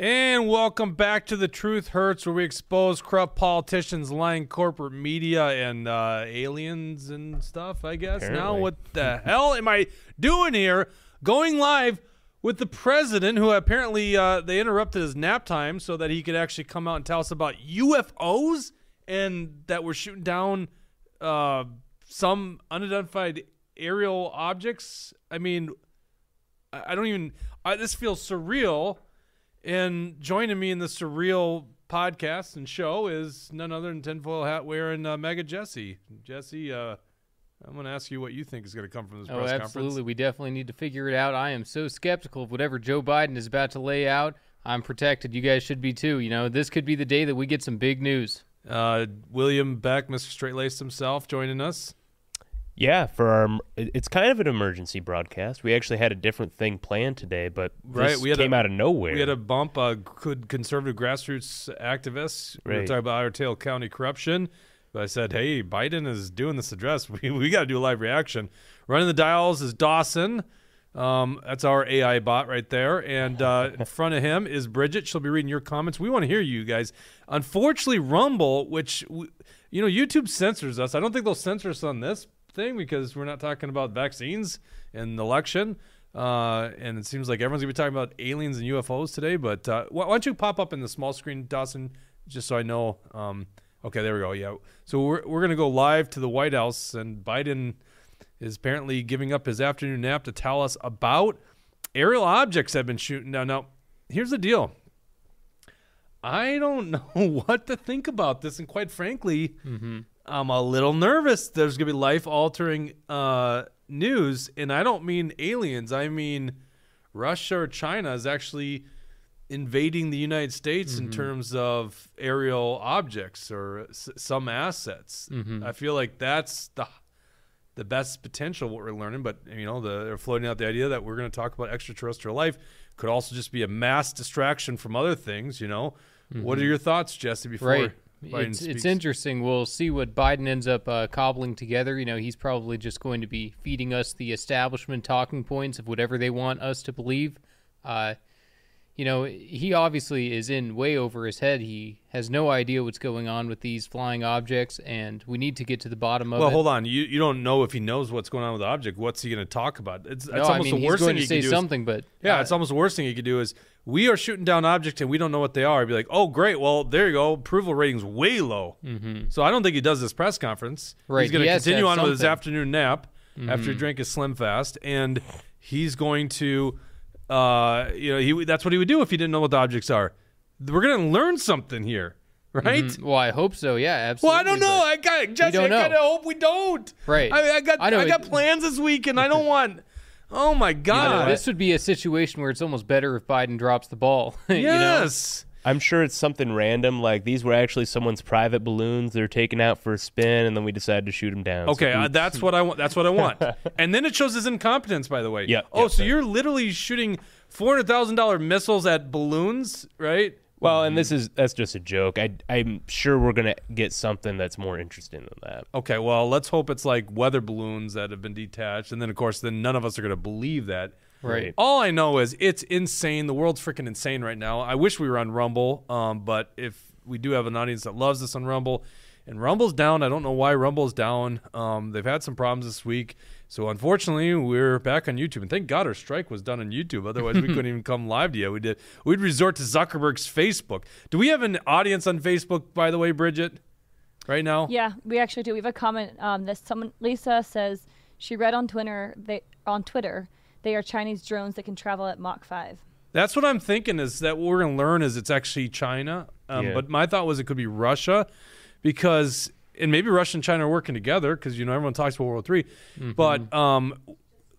And welcome back to The Truth Hurts, where we expose corrupt politicians, lying corporate media, and uh, aliens and stuff, I guess. Now, what the hell am I doing here? Going live with the president, who apparently uh, they interrupted his nap time so that he could actually come out and tell us about UFOs and that we're shooting down uh, some unidentified aerial objects. I mean, I I don't even. I, this feels surreal. And joining me in the surreal podcast and show is none other than tinfoil hat wearing uh, Mega Jesse. Jesse, uh, I'm going to ask you what you think is going to come from this Oh, press absolutely. conference. Absolutely. We definitely need to figure it out. I am so skeptical of whatever Joe Biden is about to lay out. I'm protected. You guys should be too. You know, this could be the day that we get some big news. Uh, William Beck, Mr. Straight Laced himself, joining us. Yeah, for our it's kind of an emergency broadcast. We actually had a different thing planned today, but Right, this we had came a- out of nowhere. We had a bump. Uh, could conservative grassroots activists. We were Right. talking about Tail County corruption. But I said, hey, Biden is doing this address. We, we got to do a live reaction. Running the dials is Dawson. Um, that's our AI bot right there. And uh, in front of him is Bridget. She'll be reading your comments. We want to hear you guys. Unfortunately, Rumble, which, we, you know, YouTube censors us. I don't think they'll censor us on this thing because we're not talking about vaccines and the election. Uh, and it seems like everyone's gonna be talking about aliens and UFOs today. But uh, why, don't you pop up in the small screen, Dawson, just so I know? Um, okay, there we go. Yeah. So we're we're gonna go live to the White House, and Biden is apparently giving up his afternoon nap to tell us about aerial objects have been shooting down. Now, here's the deal. I don't know what to think about this, and quite frankly, I'm a little nervous. There's gonna be life altering uh, news, and I don't mean aliens. I mean Russia or China is actually invading the United States in mm-hmm. terms of aerial objects or s- some assets. Mm-hmm. I feel like that's the the best potential what we're learning. But you know, the, they're floating out the idea that we're going to talk about extraterrestrial life could also just be a mass distraction from other things. You know, what are mm-hmm. your thoughts, Jesse? Before Right. Biden It's, speaks? it's interesting. We'll see what Biden ends up uh, cobbling together. You know, he's probably just going to be feeding us the establishment talking points of whatever they want us to believe. Uh, you know, he obviously is in way over his head. He has no idea what's going on with these flying objects, and we need to get to the bottom of Well, it. Well, hold on. You you don't know if he knows what's going on with the object. What's he going to talk about? It's, no, it's I almost mean, the he's worst going thing to he say can do. something, but yeah, uh, it's almost the worst thing he could do is we are shooting down objects and we don't know what they are. I'd be like, oh great, well there you go. Approval rating's way low. Mm-hmm. So I don't think he does this press conference. Right, He's going he to continue on with his afternoon nap after he drank his Slim Fast, and he's going to, uh, you know, he that's what he would do if he didn't know what the objects are. We're going to learn something here, right? mm, well, I hope so. Yeah, absolutely. Well, I don't know. I got Jesse. I kind of hope we don't. Right. I, I got. I, I got it- plans this week, and I don't want. Oh my You know, God. this would be a situation where it's almost better if Biden drops the ball. you know? yes. I'm sure it's something random, like these were actually someone's private balloons they're taken out for a spin, and then we decided to shoot them down. So Okay, uh, that's what I want. That's what I want. and then it shows his incompetence. By the way. Yep, Oh, yep, so yep. you're literally shooting four hundred thousand dollar missiles at balloons, right? Well, and this is that's just a joke. I I'm sure we're gonna get something that's more interesting than that. Okay. Well, let's hope it's like weather balloons that have been detached, and then of course, then none of us are going to believe that. Right. All I know is it's insane. The world's freaking insane right now. I wish we were on Rumble, um, but if we do have an audience that loves us on Rumble, and Rumble's down, I don't know why Rumble's down. Um, they've had some problems this week, so unfortunately, we're back on YouTube. And thank God our strike was done on YouTube. Otherwise, we couldn't even come live to you. We did. We'd resort to Zuckerberg's Facebook. Do we have an audience on Facebook, by the way, Bridget? Right now? Yeah, we actually do. We have a comment um, that someone Lisa says she read on Twitter. They on Twitter they are Chinese drones that can travel at Mach five. That's what I'm thinking is that what we're going to learn is it's actually China. Um, Yeah. But my thought was it could be Russia because, and maybe Russia and China are working together because, you know, everyone talks about World War III. But um,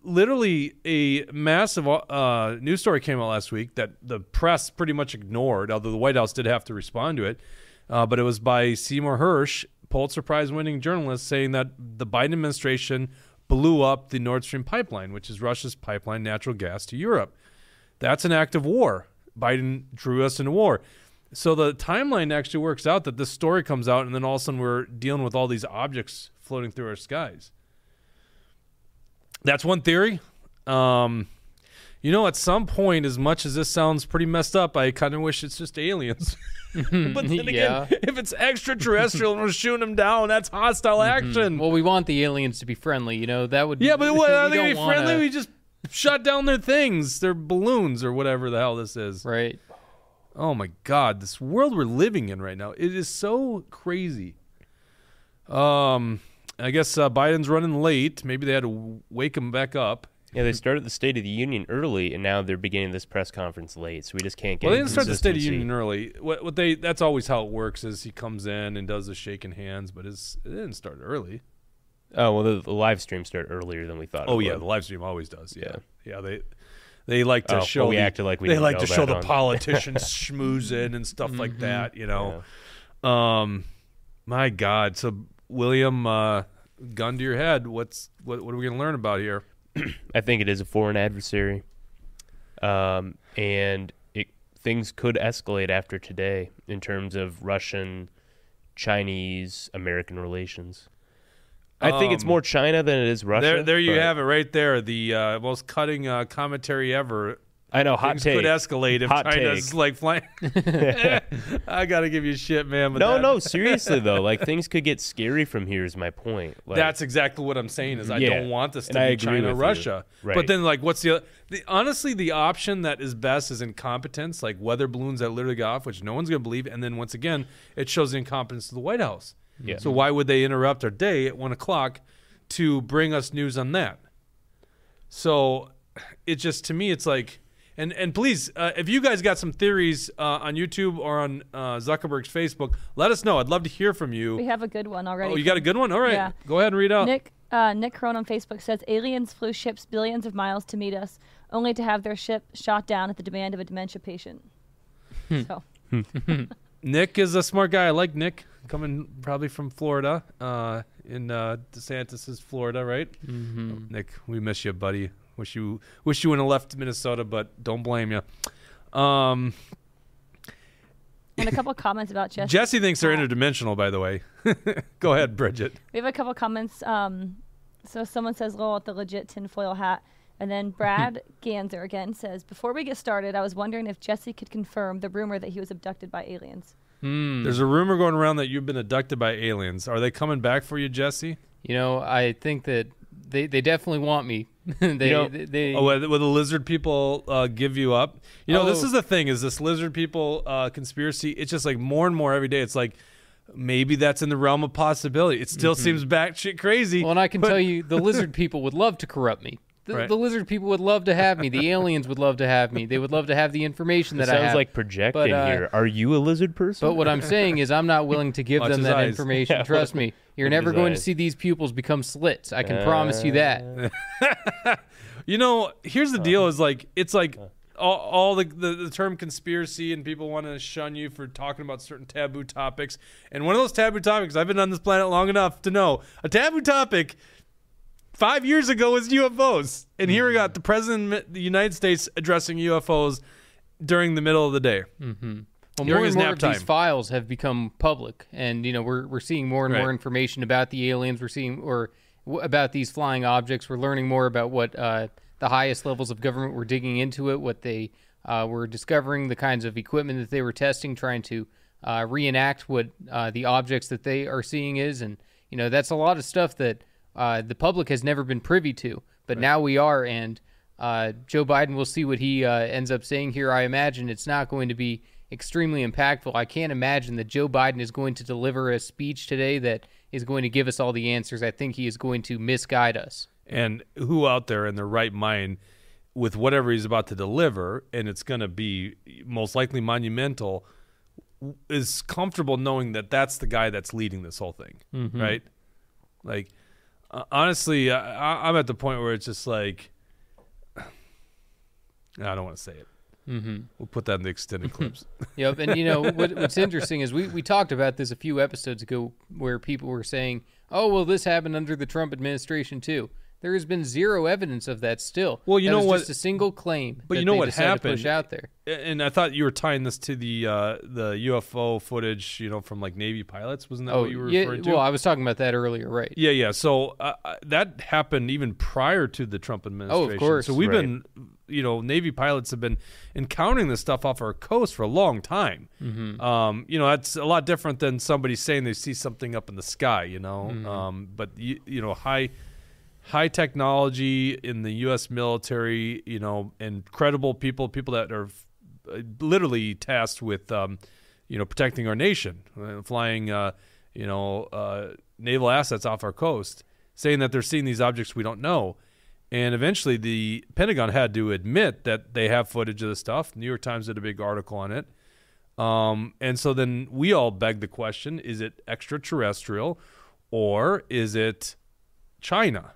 literally, a massive uh, news story came out last week that the press pretty much ignored, although the White House did have to respond to it. Uh, but it was by Seymour Hersh, Pulitzer Prize winning journalist, saying that the Biden administration blew up the Nord Stream pipeline, which is Russia's pipeline natural gas to Europe. That's an act of war. Biden drew us into war. So the timeline actually works out that this story comes out, and then all of a sudden we're dealing with all these objects floating through our skies. That's one theory. Um, You know, at some point, as much as this sounds pretty messed up, I kind of wish it's just aliens. but then again, Yeah. if it's extraterrestrial and we're shooting them down, that's hostile action. Well, we want the aliens to be friendly. You know, that would. Be, yeah, but what, are we they gonna be friendly? wanna- We just shut down their things, their balloons, or whatever the hell this is. Right. Oh my God, this world we're living in right now, it is so crazy. Um, I guess uh, Biden's running late. Maybe they had to w- wake him back up. Yeah, they started the State of the Union early, and now they're beginning this press conference late. So we just can't get. Well, they didn't start the State of the Union early. What, what they that's always how it works is he comes in and does the shaking hands, but it's, it didn't start early. Oh well, the, the live stream started earlier than we thought. Oh yeah, would. the live stream always does. Yeah, Yeah. yeah. They they like to Oh, show. well, we the- acted like we they didn't like know to show the on- politicians schmoozing and stuff Mm-hmm. like that. You know. Um, my God. So William, uh, gun to your head. What's what? What are we gonna learn about here? I think it is a foreign adversary, um, and it things could escalate after today in terms of Russian, Chinese, American relations. I think it's Um, more China than it is Russia. there, there you but- have it, right there. The uh, most cutting uh, commentary ever. I know. Hot Things take. could escalate if Hot China's take. like flying. I gotta give you shit, man. But no, that- no, seriously though, like things could get scary from here. Is my point. Like, That's exactly what I'm saying. Is I Yeah, don't want this to and I be agree China, with you. Russia. But then, like, what's the, other, the honestly the option that is best is incompetence, like weather balloons that literally got off, which no one's gonna believe. And then once again, it shows the incompetence of the White House. Yeah. So why would they interrupt our day at one o'clock to bring us news on that? So it just to me, it's like. And, and please, uh, if you guys got some theories uh, on YouTube or on uh, Zuckerberg's Facebook, let us know. I'd love to hear from you. We have a good one already. Oh, you got a good one? All right. Yeah. Go ahead and read out. Nick uh, Nick Crone on Facebook says aliens flew ships billions of miles to meet us, only to have their ship shot down at the demand of a dementia patient. so Nick is a smart guy. I like Nick coming probably from Florida, uh, in uh, DeSantis's Florida, right? Mm-hmm. Nick, we miss you, buddy. Wish you wish you wouldn't have left Minnesota, but don't blame you. Um, and a couple comments about Jesse. Jesse thinks they're interdimensional, by the way. Go ahead, Bridget. We have a couple comments. Um, so someone says, "Lol," at the legit tinfoil hat, and then Brad Ganser again says, "Before we get started, I was wondering if Jesse could confirm the rumor that he was abducted by aliens." Hmm. There's a rumor going around that you've been abducted by aliens. Are they coming back for you, Jesse? You know, I think that they, they definitely want me. they, know- they, they- Oh, will the lizard people uh, give you up? You know, this Oh. is the thing: is this lizard people uh, conspiracy? It's just like more and more every day. It's like maybe that's in the realm of possibility. It still seems batshit crazy. well, and I can but- tell you, the lizard people would love to corrupt me. The, Right. the lizard people would love to have me. The aliens would love to have me. They would love to have the information It that I sounds have. like projecting uh, here. Are you a lizard person? But what I'm saying is, I'm not willing to give them that eyes. information. Yeah, Trust me, you're never his going to see these pupils become slits. I can uh, promise you that. You know, here's the deal: uh-huh. is like it's like uh-huh. all, all the, the the term conspiracy, and people want to shun you for talking about certain taboo topics. And one of those taboo topics, I've been on this planet long enough to know a taboo topic. Five years ago was UFOs, and here we got the president of the United States addressing UFOs during the middle of the day. Well, During more and more of these files have become public, and you know we're we're seeing more and Right. more information about the aliens. We're seeing or w- about these flying objects. We're learning more about what uh, the highest levels of government were digging into it, what they uh, were discovering, the kinds of equipment that they were testing, trying to uh, reenact what uh, the objects that they are seeing is, and you know that's a lot of stuff that uh, the public has never been privy to, but now we are, and uh, Joe Biden will see what he uh, ends up saying here. I imagine it's not going to be extremely impactful. I can't imagine that Joe Biden is going to deliver a speech today that is going to give us all the answers. I think he is going to misguide us. and who out there in their right mind with whatever he's about to deliver and it's going to be most likely monumental is comfortable knowing that that's the guy that's leading this whole thing right like uh, honestly I, I- i'm at the point where it's just like i don't want to say it mm-hmm. we'll put that in the extended clips Yep, and you know what, what's interesting is we, we talked about this a few episodes ago, where people were saying, "Oh, well, this happened under the Trump administration too." There has been zero evidence of that still. Well, you That know what- Just a single claim. but you know what happened push out there. and i thought you were tying this to the uh the ufo footage you know from like navy pilots wasn't that Oh, what you were yeah. referring to Well, I was talking about that earlier, right? Yeah, yeah. So uh, uh, that happened even prior to the Trump administration. Oh, of course. So we've Right. been you know, Navy pilots have been encountering this stuff off our coast for a long time. Um, you know, that's a lot different than somebody saying they see something up in the sky. You know, um, but you, you know, high high technology in the U.S. military. You know, incredible people, people that are uh, literally tasked with, um, you know, protecting our nation, uh, flying, uh, you know, uh, naval assets off our coast, saying that they're seeing these objects we don't know. And eventually, the Pentagon had to admit that they have footage of the stuff. New York Times did a big article on it. Um, and so then we all beg the question is it extraterrestrial or is it China?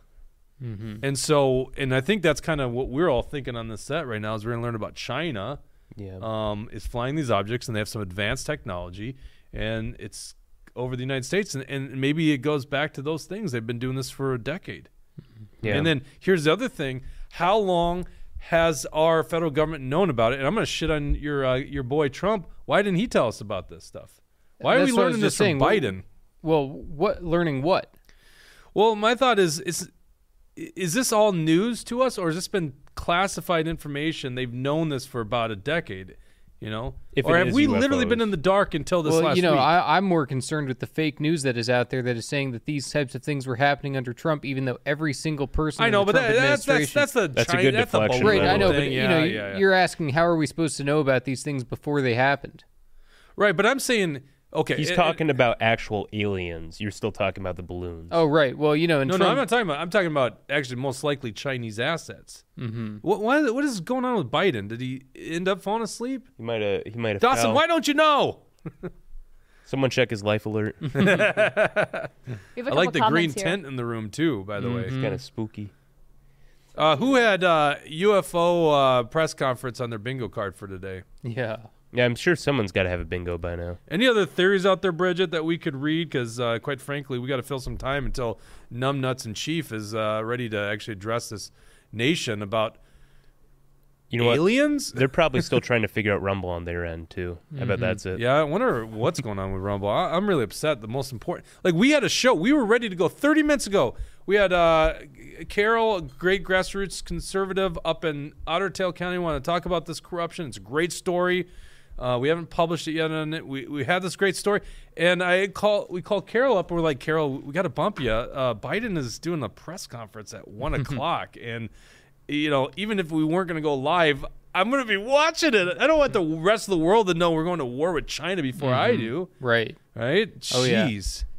And so, and I think that's kind of what we're all thinking on the set right now is we're going to learn about China Yeah. um, is flying these objects and they have some advanced technology and it's over the United States and, and maybe it goes back to those things. They've been doing this for a decade. yeah. And then here's the other thing: how long has our federal government known about it? And I'm going to shit on your uh, your boy Trump. Why didn't he tell us about this stuff? Why are That's we what I was learning this from saying. Biden? Well, what learning what? Well, my thought is is is this all news to us, or has this been classified information? They've known this for about a decade. You know, If or have is we literally been in the dark until this well, last you know, week? I, I'm more concerned with the fake news that is out there that is saying that these types of things were happening under Trump, even though every single person. I in know, the but Trump that, that's that's administration- that's the That's a China, good that's the deflection. Right, I know, but thing. you yeah, know, yeah, yeah. you're asking how are we supposed to know about these things before they happened? right. But I'm saying, okay, He's it- it- talking about actual aliens. You're still talking about the balloons. Oh, right. Well, you know, and No, Trump, no, I'm not talking about. I'm talking about actually most likely Chinese assets. Mm-hmm. What, what what is going on with Biden? Did he end up falling asleep? He might have. He might have. Dawson, fell. why don't you know? Someone check his life alert. it's We have a I couple like the green here. tent in the room too. By the way, it's kind of spooky. uh, who had uh, UFO uh, press conference on their bingo card for today? yeah. Yeah, I'm sure someone's got to have a bingo by now. Any other theories out there, Bridget, that we could read? Because uh, quite frankly, we got to fill some time until Numbnuts in Chief is uh, ready to actually address this nation about You know what? aliens. They're probably still trying to figure out Rumble on their end too. I bet that's it. Yeah, I wonder what's going on with Rumble. I, I'm really upset. The most important, like we had a show, we were ready to go 30 minutes ago. We had uh, Carol, a great grassroots conservative up in Otter Tail County, want to talk about this corruption. It's a great story. Uh, we haven't published it yet on it. We, we had this great story, and I call we called Carol up and we're like, Carol, we got to bump you. Uh, Biden is doing a press conference at one o'clock, and you know, even if we weren't going to go live, I'm going to be watching it. I don't want the rest of the world to know we're going to war with China before I do, Right. right? Oh, yeah.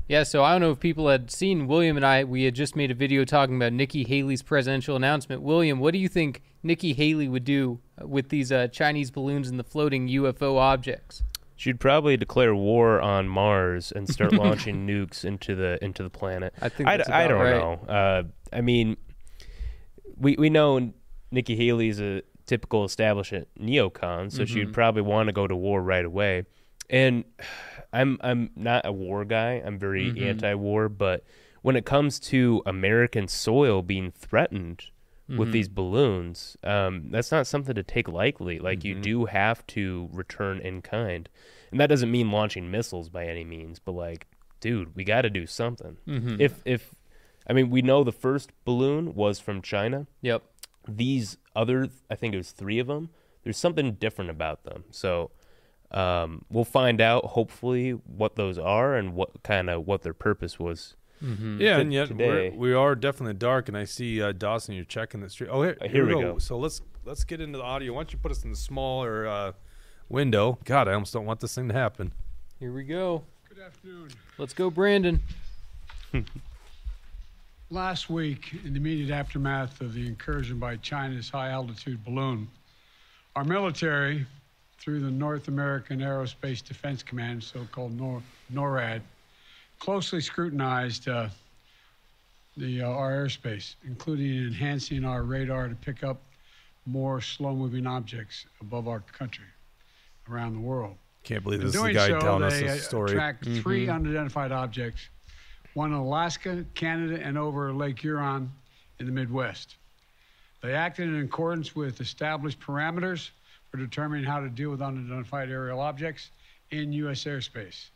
Yeah, so I don't know if people had seen William and I. We had just made a video talking about Nikki Haley's presidential announcement. William, what do you think Nikki Haley would do uh, with these uh, Chinese balloons and the floating UFO objects? She'd probably declare war on Mars and start launching nukes into the into the planet. I think I, I don't right. know. Uh, I mean, we we know Nikki Haley's a typical establishment neocon, so Mm-hmm. she'd probably want to go to war right away. And I'm I'm not a war guy. I'm very Mm-hmm. anti-war, but when it comes to American soil being threatened Mm-hmm. with these balloons, um, that's not something to take lightly. Like Mm-hmm. you do have to return in kind, and that doesn't mean launching missiles by any means. But like, dude, we got to do something. Mm-hmm. If if I mean, we know the first balloon was from China. Yep. These other, I think it was three of them. There's something different about them. So um, we'll find out, hopefully, what those are and what kind of what their purpose was. Yeah, T- and yet today- we're, we are definitely dark. And I see uh, Dawson, you're checking the street. Oh, here, Uh, here we go. So let's let's get into the audio. Why don't you put us in the smaller uh, window? God, I almost don't want this thing to happen. Here we go. Good afternoon. Let's go, Brandon. Last week, in the immediate aftermath of the incursion by China's high altitude balloon, our military, through the North American Aerospace Defense Command, so called NOR- NORAD, closely scrutinized uh, the, uh, our airspace, including enhancing our radar to pick up more slow moving objects above our country around the world. Can't believe this is the guy so, telling us this uh, story. tracked three unidentified objects, one in Alaska, Canada, and over Lake Huron in the Midwest. They acted in accordance with established parameters for determining how to deal with unidentified aerial objects in U.S. airspace.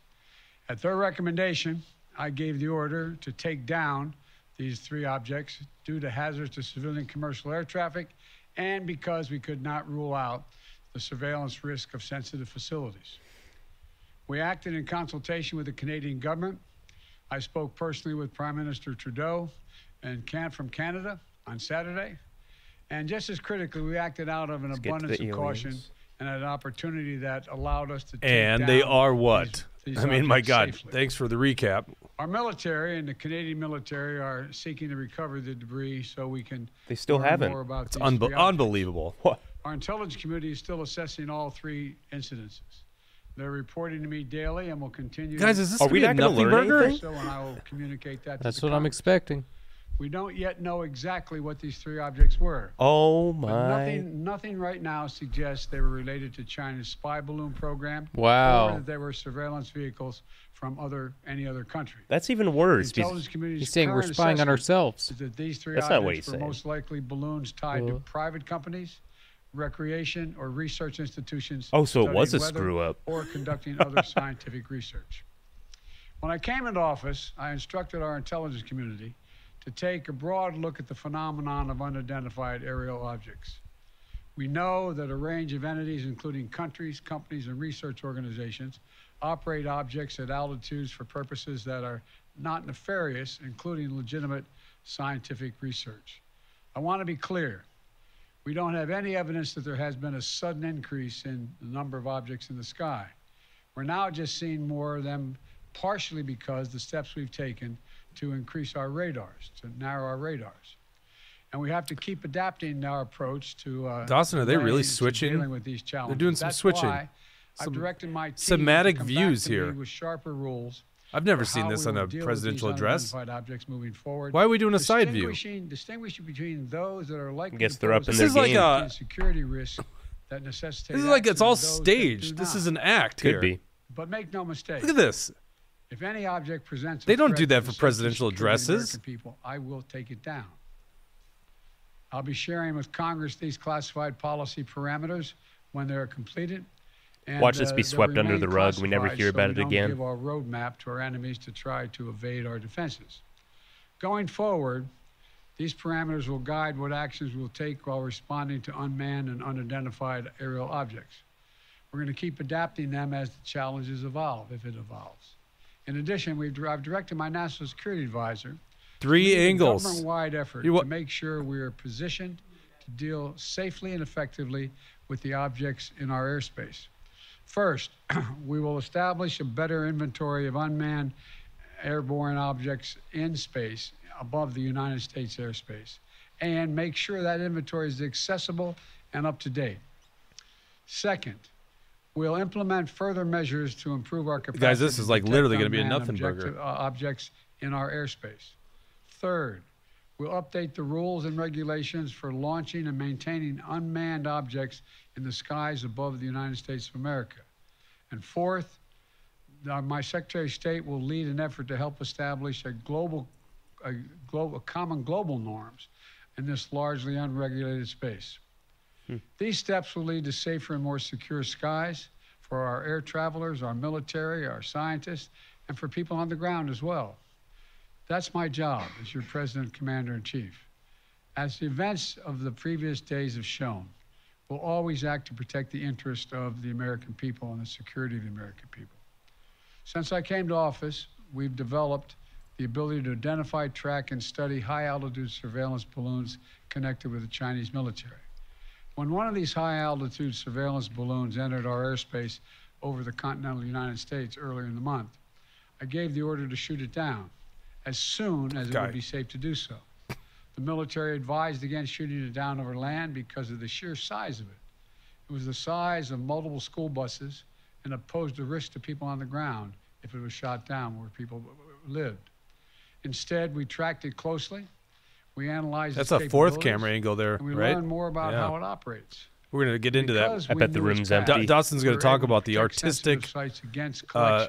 At their recommendation, I gave the order to take down these three objects due to hazards to civilian commercial air traffic and because we could not rule out the surveillance risk of sensitive facilities. We acted in consultation with the Canadian government. I spoke personally with Prime Minister Trudeau and Can from Canada on Saturday. And just as critically, we acted out of an Let's abundance the of caution and an opportunity that allowed us to take And they are what? these- these I mean, my God. safely. Thanks for the recap. Our military and the Canadian military are seeking to recover the debris so we can They still learn haven't. more about It's these unbe- unbelievable. What? Our intelligence community is still assessing all three incidences. They're reporting to me daily and will continue. Guys, is this Are gonna we be a not gonna nothing learn burger? anything? so, and I will communicate that. That's to the what I'm expecting. We don't yet know exactly what these three objects were. Oh But my! nothing, nothing right now suggests they were related to China's spy balloon program. Wow. Or that they were surveillance vehicles from other any other country. That's even worse. because- intelligence community's He's saying we're spying on ourselves. is that these three That's not what objects he's were saying. most likely balloons tied Well- to private companies, recreation, or research institutions. Oh, so it was a screw up. Or conducting other scientific research. When I came into office, I instructed our intelligence community to take a broad look at the phenomenon of unidentified aerial objects. We know that a range of entities, including countries, companies, and research organizations, operate objects at altitudes for purposes that are not nefarious, including legitimate scientific research. I want to be clear. We don't have any evidence that there has been a sudden increase in the number of objects in the sky. We're now just seeing more of them, partially because the steps we've taken to increase our radars, to narrow our radars. And we have to keep adapting our approach to. Uh, Dawson, are they really switching? Dealing with these challenges. doing some That's switching. Why Some I've directed my team semantic to come views back to me here. with sharper rules. I've never seen this on a presidential address. objects moving forward. Why are we doing a side view? Distinguishing, distinguishing between those that are likely Guess to they're up pose in This their is like game. a- security risk that necessitate. This is like it's all and those that do staged. This is an act Could here. be. But make no mistake. Look at this. If any object presents, They don't do that for presidential and security of the addresses. People, I will take it down. I'll be sharing with Congress these classified policy parameters when they're completed. And, Watch this uh, be they'll swept under the rug. We never classified hear so about we it don't again. Give our roadmap to our enemies to try to evade our defenses. Going forward, these parameters will guide what actions we'll take while responding to unmanned and unidentified aerial objects. We're going to keep adapting them as the challenges evolve, if it evolves. In addition, we've I've directed my national security advisor Three angles. government-wide effort You to make sure we are positioned to deal safely and effectively with the objects in our airspace. First, we will establish a better inventory of unmanned airborne objects in space above the United States airspace and make sure that inventory is accessible and up to date. Second, we'll implement further measures to improve our capacity. Guys, this to is like detect literally gonna be a nothing burger. uh, objects in our airspace. Third, we'll update the rules and regulations for launching and maintaining unmanned objects in the skies above the United States of America. And fourth, uh, my Secretary of State will lead an effort to help establish a global, a global, common global norms in this largely unregulated space. These steps will lead to safer and more secure skies for our air travelers, our military, our scientists, and for people on the ground as well. That's my job as your president, commander in chief. As the events of the previous days have shown, we'll always act to protect the interest of the American people and the security of the American people. Since I came to office, we've developed the ability to identify, track, and study high altitude surveillance balloons connected with the Chinese military. When one of these high altitude surveillance balloons entered our airspace over the continental United States earlier in the month, I gave the order to shoot it down as soon as it would be safe to do so. The military advised against shooting it down over land because of the sheer size of it. It was the size of multiple school buses and it posed a risk to people on the ground if it was shot down where people lived. Instead, we tracked it closely. We analyzed That's a fourth camera angle there, and we right? learned more about Yeah. how it operates. We're gonna get into that. I bet the room's path, empty. Da- Dawson's going to talk about the artistic uh,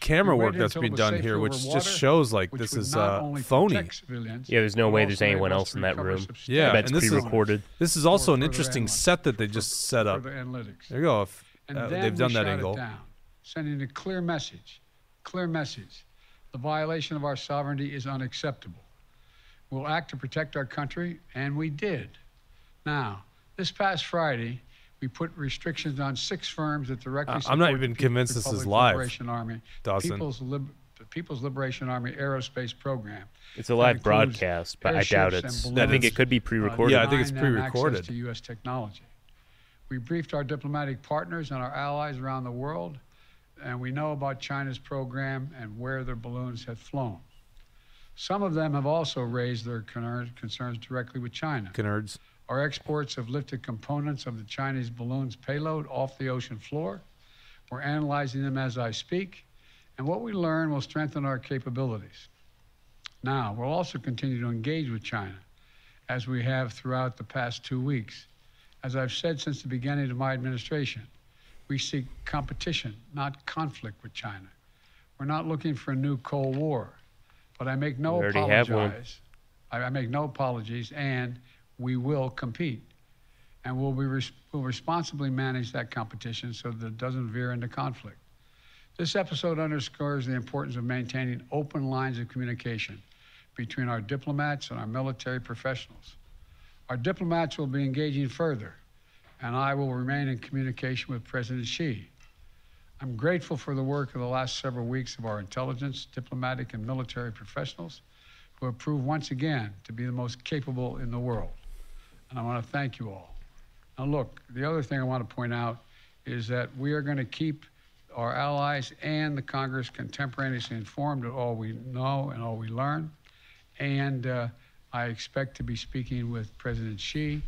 camera We work waited that's until being done here, which water, just shows like this is uh, phony. Yeah, there's no way there's anyone else in that room. Yeah, I bet it's and this is- pre-recorded. This is also an interesting analysis, set that they for- just set up. the analytics. There you go. If, And uh, they've done that angle. Down, sending a clear message. Clear message. The violation of our sovereignty is unacceptable. We'll act to protect our country, and we did. Now, this past Friday, we put restrictions on six firms that directly Uh, support I'm not even People's convinced this is Republic live, Liberation Army, Dawson. People's, Lib- People's Liberation Army Aerospace Program. It's a live broadcast, but I doubt it. I think it could be uh, pre-recorded. Yeah, I think it's pre-recorded. Access to U.S. technology. We briefed our diplomatic partners and our allies around the world, and we know about China's program and where their balloons had flown. Some of them have also raised their concerns directly with China. Nerds. Our exports have lifted components of the Chinese balloon's payload off the ocean floor. We're analyzing them as I speak, and what we learn will strengthen our capabilities. Now, we'll also continue to engage with China, as we have throughout the past two weeks. As I've said since the beginning of my administration, we seek competition, not conflict with China. We're not looking for a new Cold War, but I make no We already have apologies. I, I make no apologies, and we will compete. And we'll, be res- we'll responsibly manage that competition so that it doesn't veer into conflict. This episode underscores the importance of maintaining open lines of communication between our diplomats and our military professionals. Our diplomats will be engaging further, and I will remain in communication with President Xi. I'm grateful for the work of the last several weeks of our intelligence, diplomatic, and military professionals who have proved once again to be the most capable in the world. And I want to thank you all. Now, look, the other thing I want to point out is that we are going to keep our allies and the Congress contemporaneously informed of all we know and all we learn. And uh, I expect to be speaking with President Xi,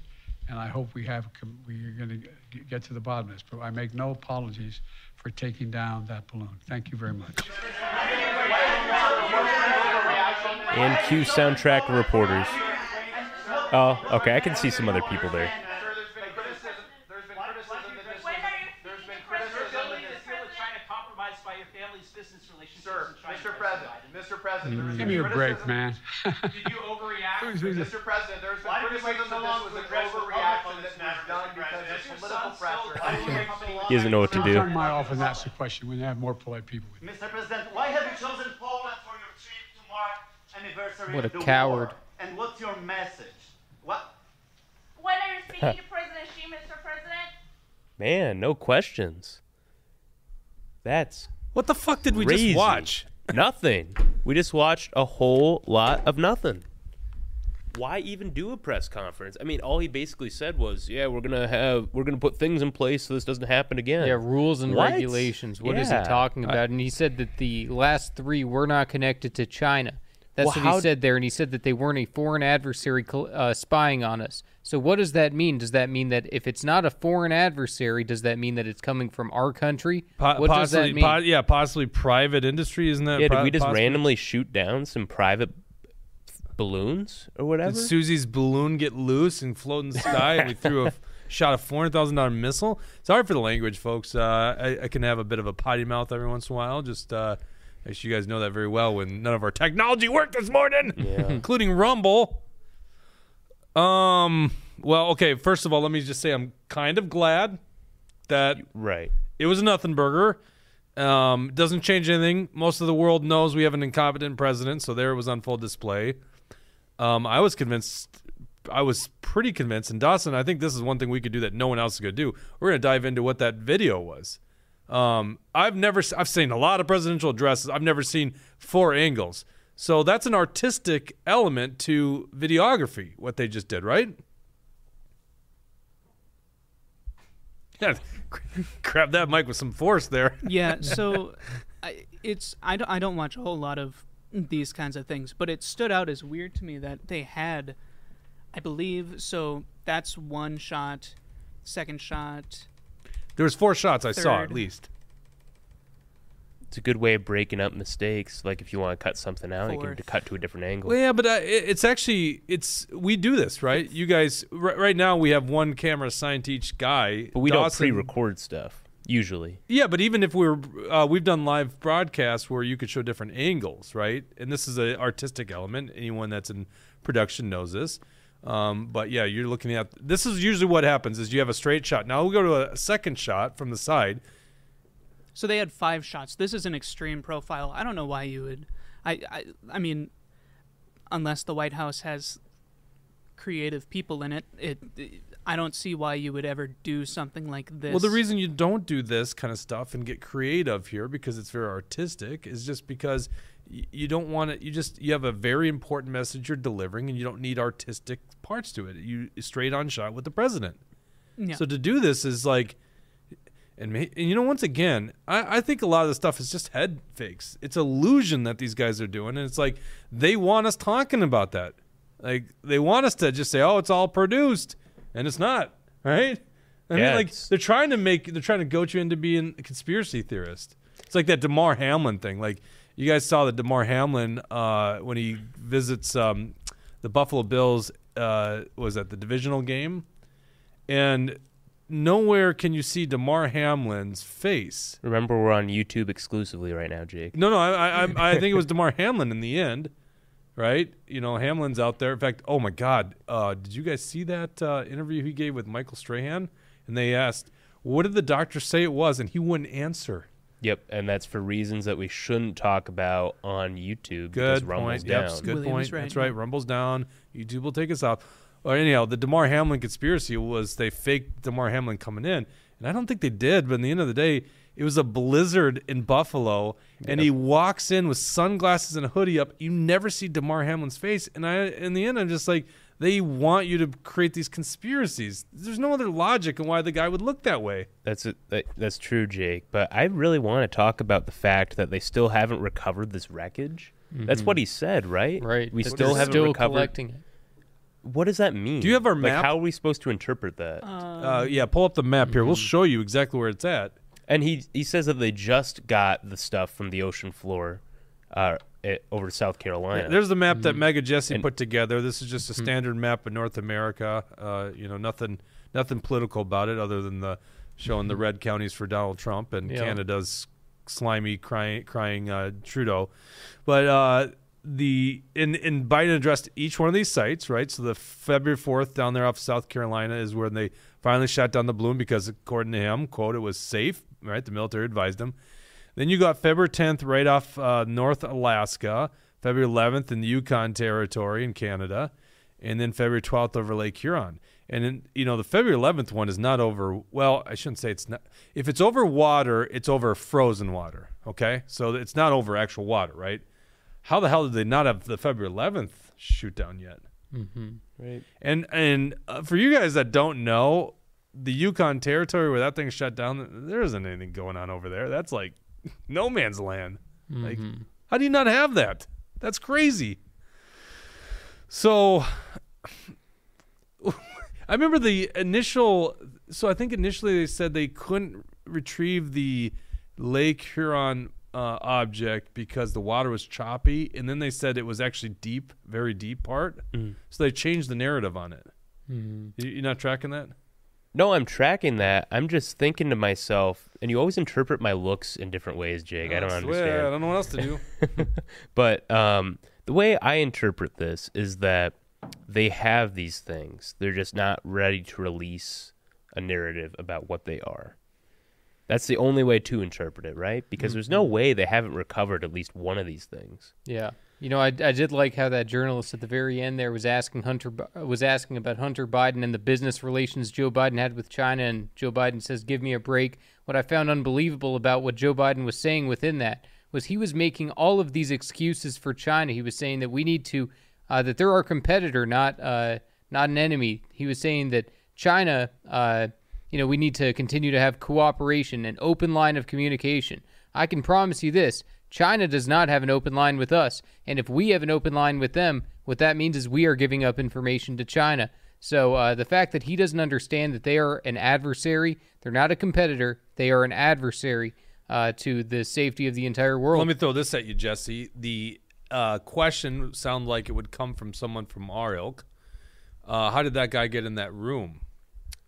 and I hope we have we are going to get to the bottom of this. But I make no apologies for taking down that balloon. Thank you very much. And cue soundtrack reporters. Oh, okay. I can see some other people there. Sir, there's been criticism. There's been criticism that this was. There's been criticism that this. feel that China compromised by your family's business relationships Sir, with China. Mr. President, Mr. President, there Give me a break, man. Did you overreact? Who's- who's? Mr. President, there's been Why did you wait criticism that this was to an address the public overreaction on that this was done because President? of political pressure. running your company? He doesn't know what to do. turn my off and ask the question when they have more polite people. Mr. President, why have you chosen Poland for your trip to mark anniversary What a coward. war? And what's your message? What? When are you speaking to President Xi, Mr. President? Man, no questions. That's What the fuck did we crazy. just watch? nothing. We just watched a whole lot of nothing. Why even do a press conference? I mean, all he basically said was, "Yeah, we're gonna have, we're gonna put things in place so this doesn't happen again." Yeah, rules and What? regulations. What is Yeah. he talking about? and he said that the last three were not connected to China. That's Well, what how- he said there, and he said that they weren't a foreign adversary uh, spying on us. So what does that mean? Does that mean that if it's not a foreign adversary, does that mean that it's coming from our country? Po- what does that mean? po- yeah, possibly private industry, isn't that? Yeah, did we just possibly? randomly shoot down some private balloons or whatever? Did Susie's balloon get loose and float in the sky, and we threw a shot a four hundred thousand dollar missile? Sorry for the language, folks. Uh, I, I can have a bit of a potty mouth every once in a while. Just uh, as you guys know that very well. When none of our technology worked this morning, Yeah. including Rumble. Um. Well, okay. First of all, let me just say I'm kind of glad that right. it was a nothing burger. Um, doesn't change anything. Most of the world knows we have an incompetent president, so there it was on full display. Um, I was convinced. I was pretty convinced. And Dawson, I think this is one thing we could do that no one else is going to do. We're going to dive into what that video was. Um, I've never. I've seen a lot of presidential addresses. I've never seen four angles. So that's an artistic element to videography. What they just did, right? Yeah, grab that mic with some force there. yeah so I, it's I don't, I don't watch a whole lot of these kinds of things but it stood out as weird to me that they had i believe so that's one shot second shot There was four shots I saw at least. It's a good way of breaking up mistakes. Like if you want to cut something out, you can Fourth. cut to a different angle. Well, yeah, but uh, it, it's actually it's we do this right. You guys r- right now we have one camera assigned to each guy. but we don't Dawson- pre-record stuff usually. Yeah, but even if we're uh, we've done live broadcasts where you could show different angles, right? And this is an artistic element. Anyone that's in production knows this. Um, but yeah, you're looking at this is usually what happens is you have a straight shot. Now we'll go to a second shot from the side. so they had five shots this is an extreme profile i don't know why you would i i, I mean unless the white house has creative people in it. It, it I don't see why you would ever do something like this. Well, the reason you don't do this kind of stuff and get creative here because it's very artistic is just because you don't want it. You just you have a very important message you're delivering, and you don't need artistic parts to it. You straight on shot with the president. Yeah. So to do this is like, and, ma- and you know, once again, I, I think a lot of the stuff is just head fakes. It's illusion that these guys are doing, and it's like they want us talking about that. Like they want us to just say, "Oh, it's all produced," and it's not, right? I Yeah, mean, like they're trying to make, they're trying to goat you into being a conspiracy theorist. It's like that Damar Hamlin thing. Like you guys saw that Damar Hamlin uh, when he visits um, the Buffalo Bills. Uh, was at the divisional game, and nowhere can you see Damar Hamlin's face. Remember, we're on YouTube exclusively right now, Jake. No, no, I, I, I- I think it was Damar Hamlin in the end, right? You know, Hamlin's out there. In fact, oh my God, uh, did you guys see that uh, interview he gave with Michael Strahan? And they asked, "What did the doctor say it was?" And he wouldn't answer. Yep, and that's for reasons that we shouldn't talk about on YouTube because Good Rumble's point. down. Yep, good William point. right, That's right. Rumble's down. YouTube will take us off. Or anyhow, the Damar Hamlin conspiracy was they faked Damar Hamlin coming in, and I don't think they did. But in the end of the day, it was a blizzard in Buffalo, and he walks in with sunglasses and a hoodie up. You never see Damar Hamlin's face, and I, in the end, I'm just like, they want you to create these conspiracies. There's no other logic in why the guy would look that way. That's it. That, that's true, Jake. But I really want to talk about the fact that they still haven't recovered this wreckage. That's mm-hmm. what he said, right? Right. We that still haven't still recovered. collecting it. What does that mean? Do you have our map? like. How are we supposed to interpret that? Uh, yeah, pull up the map here. We'll show you exactly where it's at. and he he says that they just got the stuff from the ocean floor, uh, it, over to South Carolina. There's the map that Mega Jesse And- put together. This is just a standard map of North America. Uh, you know, nothing nothing political about it other than the showing the red counties for Donald Trump and Yeah. Canada's slimy crying crying uh, Trudeau. But uh, the in in Biden addressed each one of these sites, right? So the February 4th down there off South Carolina is where they finally shot down the balloon because according to him, quote, it was safe, right? The military advised him. Then you got February 10th right off uh, North Alaska, February 11th in the Yukon Territory in Canada, and then February 12th over Lake Huron. And then, you know, the February 11th one is not over, well, I shouldn't say it's not. If it's over water, it's over frozen water, okay? So it's not over actual water, right? How the hell did they not have the February 11th shoot down yet? right. And and uh, for you guys that don't know, the Yukon Territory where that thing shut down, there isn't anything going on over there. That's like no man's land. Like, how do you not have that? That's crazy. So, I remember the initial. So I think initially they said they couldn't retrieve the Lake Huron uh, object because the water was choppy, and then they said it was actually deep, very deep part. So they changed the narrative on it. You, you're not tracking that? No, I'm tracking that. I'm just thinking to myself, and you always interpret my looks in different ways, Jake. I don't swear, understand. I don't know what else to do. But um, the way I interpret this is that they have these things. They're just not ready to release a narrative about what they are. That's the only way to interpret it, right? Because there's no way they haven't recovered at least one of these things. Yeah. You know, I, I did like how that journalist at the very end there was asking Hunter was asking about Hunter Biden and the business relations Joe Biden had with China, and Joe Biden says, "Give me a break." What I found unbelievable about what Joe Biden was saying within that was he was making all of these excuses for China. He was saying that we need to uh, that they're our competitor, not uh, not an enemy. He was saying that China, uh, you know, we need to continue to have cooperation and open line of communication. I can promise you this. China does not have an open line with us. And if we have an open line with them, what that means is we are giving up information to China. So uh, the fact that he doesn't understand that they are an adversary, they're not a competitor, they are an adversary uh, to the safety of the entire world. Let me throw this at you, Jesse. The uh, question sounded like it would come from someone from our ilk. Uh, how did that guy get in that room?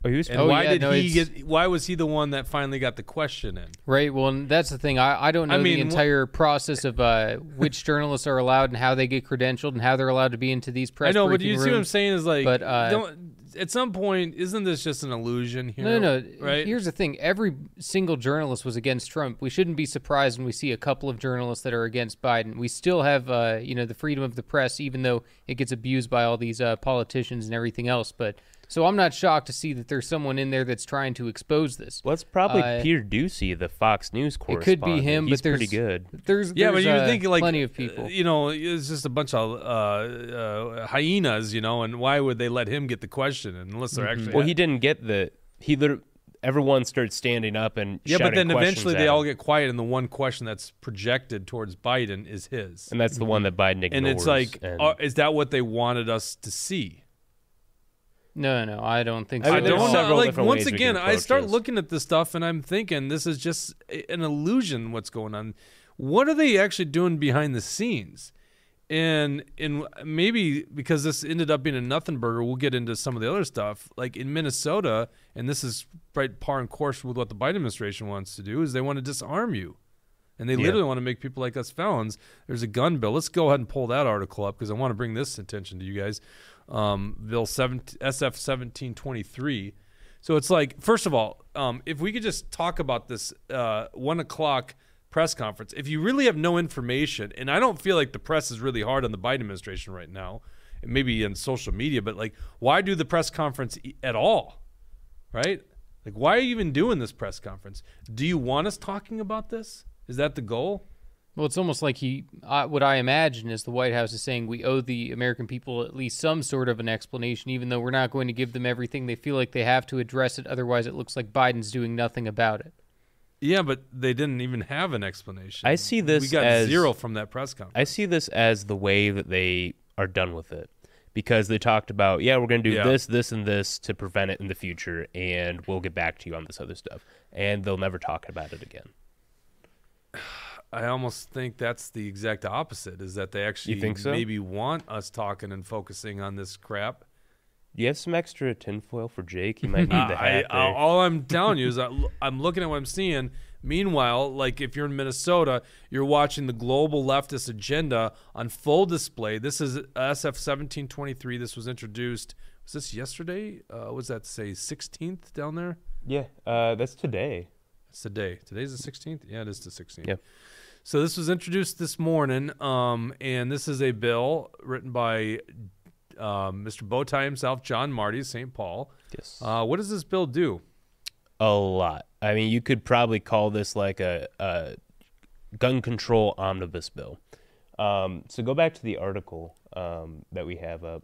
Oh, he was And Oh, why yeah, did no, he get? Why was he the one that finally got the question in? Right. Well, that's the thing. I, I don't know I mean, the wh- entire process of uh, which journalists are allowed and how they get credentialed and how they're allowed to be into these press I know, but you see what I'm saying? Is like, But, uh, don't at some point, isn't this just an illusion here? No, no, no. Right? Here's the thing: every single journalist was against Trump. We shouldn't be surprised when we see a couple of journalists that are against Biden. We still have, uh, you know, the freedom of the press, even though it gets abused by all these uh, politicians and everything else. But so I'm not shocked to see that there's someone in there that's trying to expose this. Well, it's probably Uh, Peter Doocy, the Fox News correspondent. It could be him, He's but there's pretty good. There's yeah, but you would uh, think like plenty of uh, people. You know, it's just a bunch of uh, uh, hyenas. You know, and why would they let him get the question unless they're actually? Well, he didn't get the he. Literally, everyone started standing up and yeah, but then eventually they him. all get quiet, and the one question that's projected towards Biden is his. and that's the one that Biden ignores. And it's like, and- uh, is that what they wanted us to see? No, no, I don't think I so. mean, I there's don't several know. Like different once ways we again, can I start this. looking at this stuff and I'm thinking this is just an illusion. What's going on? What are they actually doing behind the scenes? And and maybe because this ended up being a nothing burger, we'll get into some of the other stuff. Like in Minnesota, and this is right par and course with what the Biden administration wants to do, is they want to disarm you. And they Yeah. literally want to make people like us felons. There's a gun bill. Let's go ahead and pull that article up because I want to bring this attention to you guys. Um, bill 7, SF 1723. So it's like, first of all, um, if we could just talk about this uh, one o'clock press conference, if you really have no information, and I don't feel like the press is really hard on the Biden administration right now, maybe in social media, but like, why do the press conference at all? Right? Like, why are you even doing this press conference? Do you want us talking about this? Is that the goal? Well, it's almost like he. Uh, what I imagine is the White House is saying we owe the American people at least some sort of an explanation, even though we're not going to give them everything. They feel like they have to address it, otherwise, it looks like Biden's doing nothing about it. Yeah, but they didn't even have an explanation. I see this We got as- zero from that press conference. I see this as the way that they are done with it because they talked about, yeah, we're going to do Yeah. this, this, and this to prevent it in the future, and we'll get back to you on this other stuff. And they'll never talk about it again. I almost think that's the exact opposite. Is that they actually so? maybe want us talking and focusing on this crap. Do you have some extra tinfoil for Jake? He might need the hat. I- there. all I'm telling you is I, I'm looking at what I'm seeing. Meanwhile, like if you're in Minnesota, you're watching the global leftist agenda on full display. This is SF 1723. This was introduced. Was this yesterday? Uh, was that say 16th down there? yeah, uh, that's today. It's today. Today's the 16th. Yeah, it is the 16th. Yep. So this was introduced this morning, um, and this is a bill written by um, Mr. Bowtie himself, John Marty, St. Paul. Yes. Uh, what does this bill do? a lot. I mean, you could probably call this like a, a gun control omnibus bill. Um, so go back to the article um, that we have up.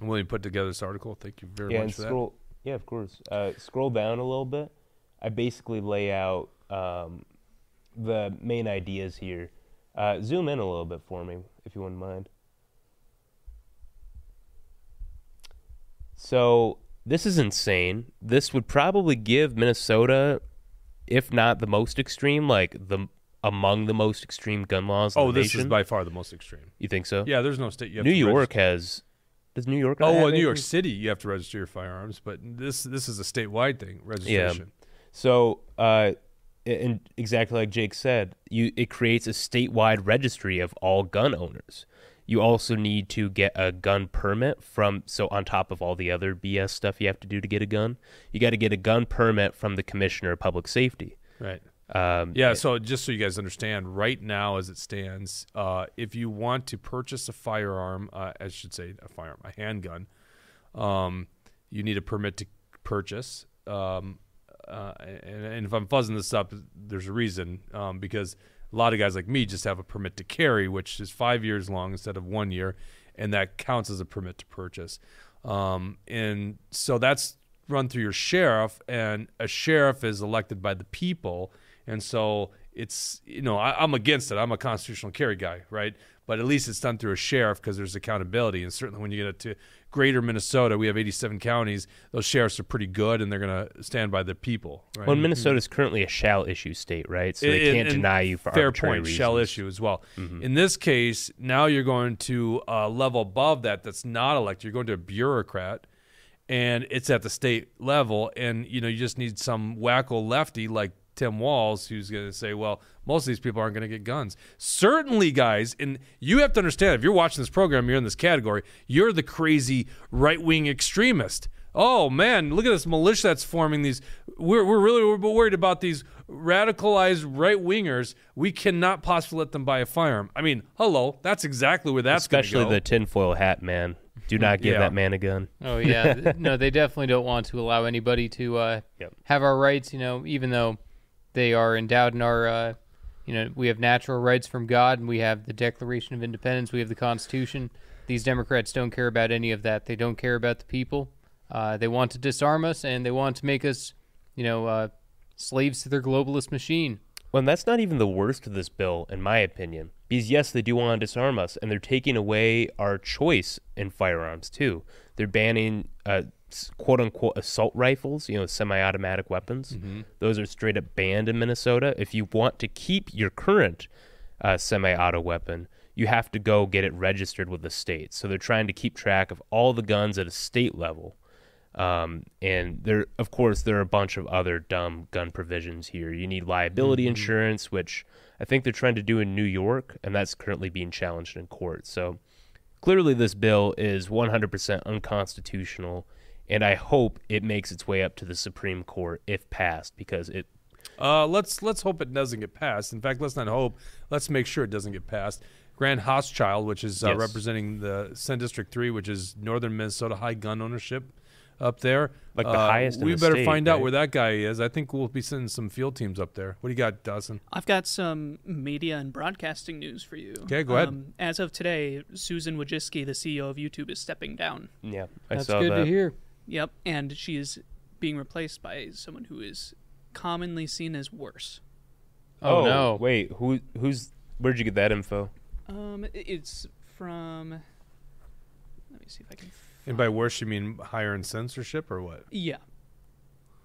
I'm willing to put together this article. Thank you very yeah, much and for scroll. Yeah, of course. Uh, scroll down a little bit. I basically lay out um, the main ideas here. Uh, zoom in a little bit for me, if you wouldn't mind. So this is insane. This would probably give Minnesota, if not the most extreme, like the among the most extreme gun laws. Oh, the this is by far the most extreme. You think so? Yeah, there's no state. You have New York register- has. Does New York? Oh, well, New York? City, you have to register your firearms, but this this is a statewide thing. Registration. Yeah. So, uh, and exactly like Jake said, you it creates a statewide registry of all gun owners. You also need to get a gun permit from so on top of all the other BS stuff you have to do to get a gun, you got to get a gun permit from the commissioner of public safety. Right. Um, Yeah, so just so you guys understand, right now as it stands, uh, if you want to purchase a firearm, uh, I should say a firearm, a handgun, um, you need a permit to purchase. Um, uh, and, and if I'm fuzzing this up, there's a reason um, because a lot of guys like me just have a permit to carry, which is five years long instead of one year, and that counts as a permit to purchase. Um, and so that's run through your sheriff, and a sheriff is elected by the people, and so it's you know I, I'm against it. I'm a constitutional carry guy, right? But at least it's done through a sheriff because there's accountability, and certainly when you get it to greater Minnesota, we have 87 counties. Those sheriffs are pretty good, and they're going to stand by the people. Right? Well, Minnesota is currently a shall issue state, right? So they And- can't and deny you for fair arbitrary point reasons. Mm-hmm. issue as well. In this case, now you're going to a level above that that's not elected. You're going to a bureaucrat, and it's at the state level. And you know you just need some wacko lefty like Tim Walz, who's going to say, well, most of these people aren't going to get guns. Certainly, guys, and you have to understand if you're watching this program, you're in this category, you're the crazy right wing extremist. Oh man, look at this militia that's forming these. We're, we're really we're worried about these radicalized right wingers. We cannot possibly let them buy a firearm. I mean, hello, that's exactly where that's gonna Especially go. the tinfoil hat man. Do not give Yeah. that man a gun. Oh yeah, no, they definitely don't want to allow anybody to uh, Yep. have our rights. You know, even though they are endowed in our, uh, you know, we have natural rights from God, and we have the Declaration of Independence, we have the Constitution. These Democrats don't care about any of that. They don't care about the people. Uh, they want to disarm us, and they want to make us, you know, uh, slaves to their globalist machine. Well, and that's not even the worst of this bill, in my opinion. Because yes, they do want to disarm us, and they're taking away our choice in firearms too. They're banning uh, "quote unquote" assault rifles, you know, semi-automatic weapons. Those are straight up banned in Minnesota. If you want to keep your current uh, semi-auto weapon, you have to go get it registered with the state. So they're trying to keep track of all the guns at a state level. Um, and there, of course, there are a bunch of other dumb gun provisions here. You need liability insurance, which I think they're trying to do in New York, and that's currently being challenged in court. So clearly, this bill is 100% unconstitutional, and I hope it makes its way up to the Supreme Court if passed, because it. Uh, let's let's hope it doesn't get passed. In fact, let's not hope. Let's make sure it doesn't get passed. Grant Hauschild, which is uh, Yes. representing the Senate District Three, which is northern Minnesota, high gun ownership up there. Like the Uh, highest in We the better state, find out where that guy is. I think we'll be sending some field teams up there. What do you got, Dawson? I've got some media and broadcasting news for you. Okay, go ahead. Um, as of today, Susan Wojcicki, the CEO of YouTube, is stepping down. Yeah, I That's saw good that. to hear. Yep, and she is being replaced by someone who is commonly seen as worse. Oh, no. Wait, who? Who's? Where'd you get that info? Um, it's from. Let me see if I can. And by worse, you mean higher in censorship or what? Yeah.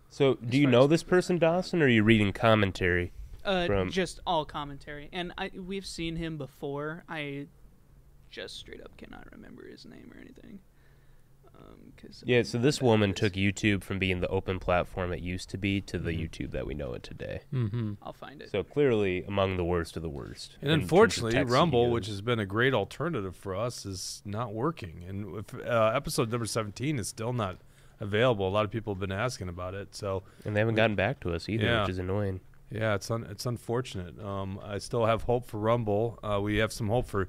So, do you know this person, Dawson, or are you reading commentary? Uh, From- just all commentary, and I we've seen him before. I just straight up cannot remember his name or anything. Um, Yeah, so this woman took. took YouTube from being the open platform it used to be to the YouTube that we know it today. Mm-hmm. I'll find it. So clearly among the worst of the worst. And in terms of unfortunately, Rumble, CEOs. which has been a great alternative for us, is not working. And if, uh, episode number 17 is still not available. A lot of people have been asking about it. So, and they haven't gotten back to us either, Yeah. which is annoying. yeah, it's un- it's unfortunate. Um, I still have hope for Rumble. Uh, we have some hope for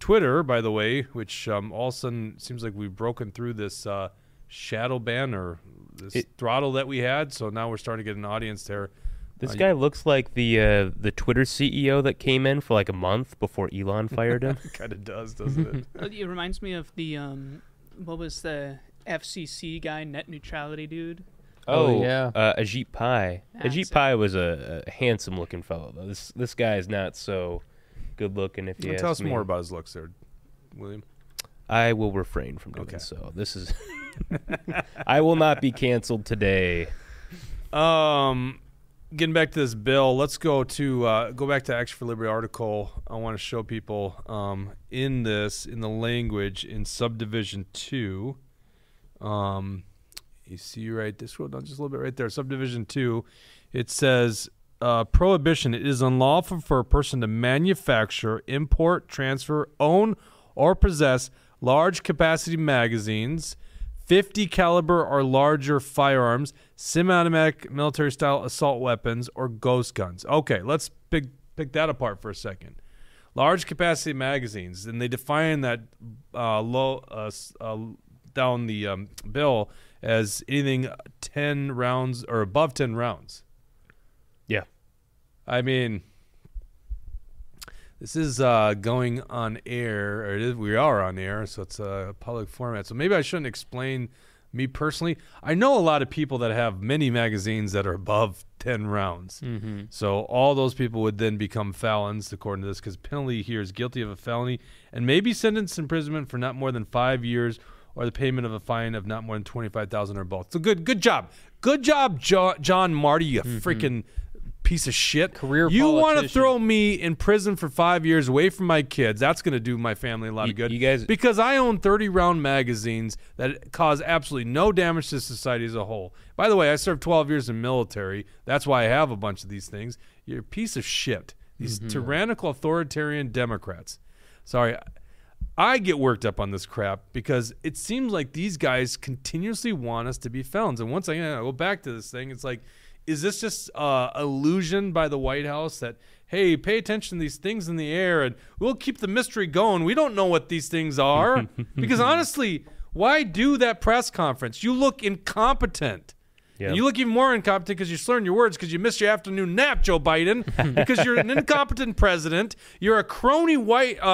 Twitter, by the way, which um, all of a sudden seems like we've broken through this uh, shadow ban or this It- throttle that we had. So now we're starting to get an audience there. This Uh, guy looks like the uh, the Twitter CEO that came in for like a month before Elon fired him. kind of does, doesn't it? Uh, It reminds me of the um, what was the FCC guy, net neutrality dude? Oh, yeah. uh, Ajit Pai. That's Ajit it. Pai was a, a handsome looking fellow. Though. This this guy is not so good looking. If you Tell us me. more about his looks there, William. I will refrain from doing Okay. so. This is. I will not be canceled today. Um, getting back to this bill, let's go to uh, go back to Action for Liberty article. I want to show people um, in this in the language in subdivision two. Um, you see right this scroll down just a little bit right there. Subdivision two, it says uh, prohibition. It is unlawful for a person to manufacture, import, transfer, own, or possess large capacity magazines. 50 caliber or larger firearms, semi-automatic military style assault weapons, or ghost guns. Okay, let's pick pick that apart for a second. Large capacity magazines, and they define that uh, low uh, uh, down the um, bill as anything 10 rounds or above 10 rounds. I mean, this is uh, going on air, or it is, we are on air, so it's a public format. So maybe I shouldn't explain me personally. I know a lot of people that have many magazines that are above 10 rounds. Mm-hmm. So all those people would then become felons, according to this, because penalty here is guilty of a felony and may be sentenced to imprisonment for not more than five years or the payment of a fine of not more than 25000 or both. So good good job. Good job, jo- John Marty, you freaking piece of shit. Career You want to throw me in prison for five years away from my kids? That's going to do my family a lot You- of good. you guys- because I own 30 round magazines that cause absolutely no damage to society as a whole. By the way, I served 12 years in military. That's why I have a bunch of these things. You're a piece of shit. These Mm-hmm. tyrannical authoritarian Democrats. Sorry. I get worked up on this crap because it seems like these guys continuously want us to be felons. And once again, I go back to this thing. It's like, is this just uh, illusion by the White House that hey, pay attention to these things in the air and we'll keep the mystery going. We don't know what these things are because honestly, why do that press conference? You look incompetent. Yeah. And you look even more incompetent because you're slurring your words because you missed your afternoon nap, Joe Biden, because you're an incompetent president. You're a crony white uh,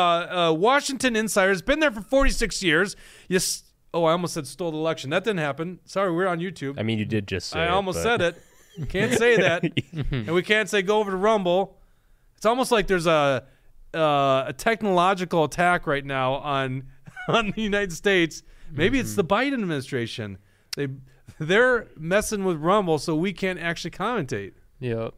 uh, Washington insider. Has been there for 46 years. You s- oh, I almost said stole the election. That didn't happen. Sorry, we're on YouTube. I mean, you did just say I it, almost but- said it. Can't say that, and we can't say go over to Rumble. It's almost like there's a uh, a technological attack right now on on the United States. Maybe it's the Biden administration. They they're messing with Rumble, so we can't actually commentate. Yep.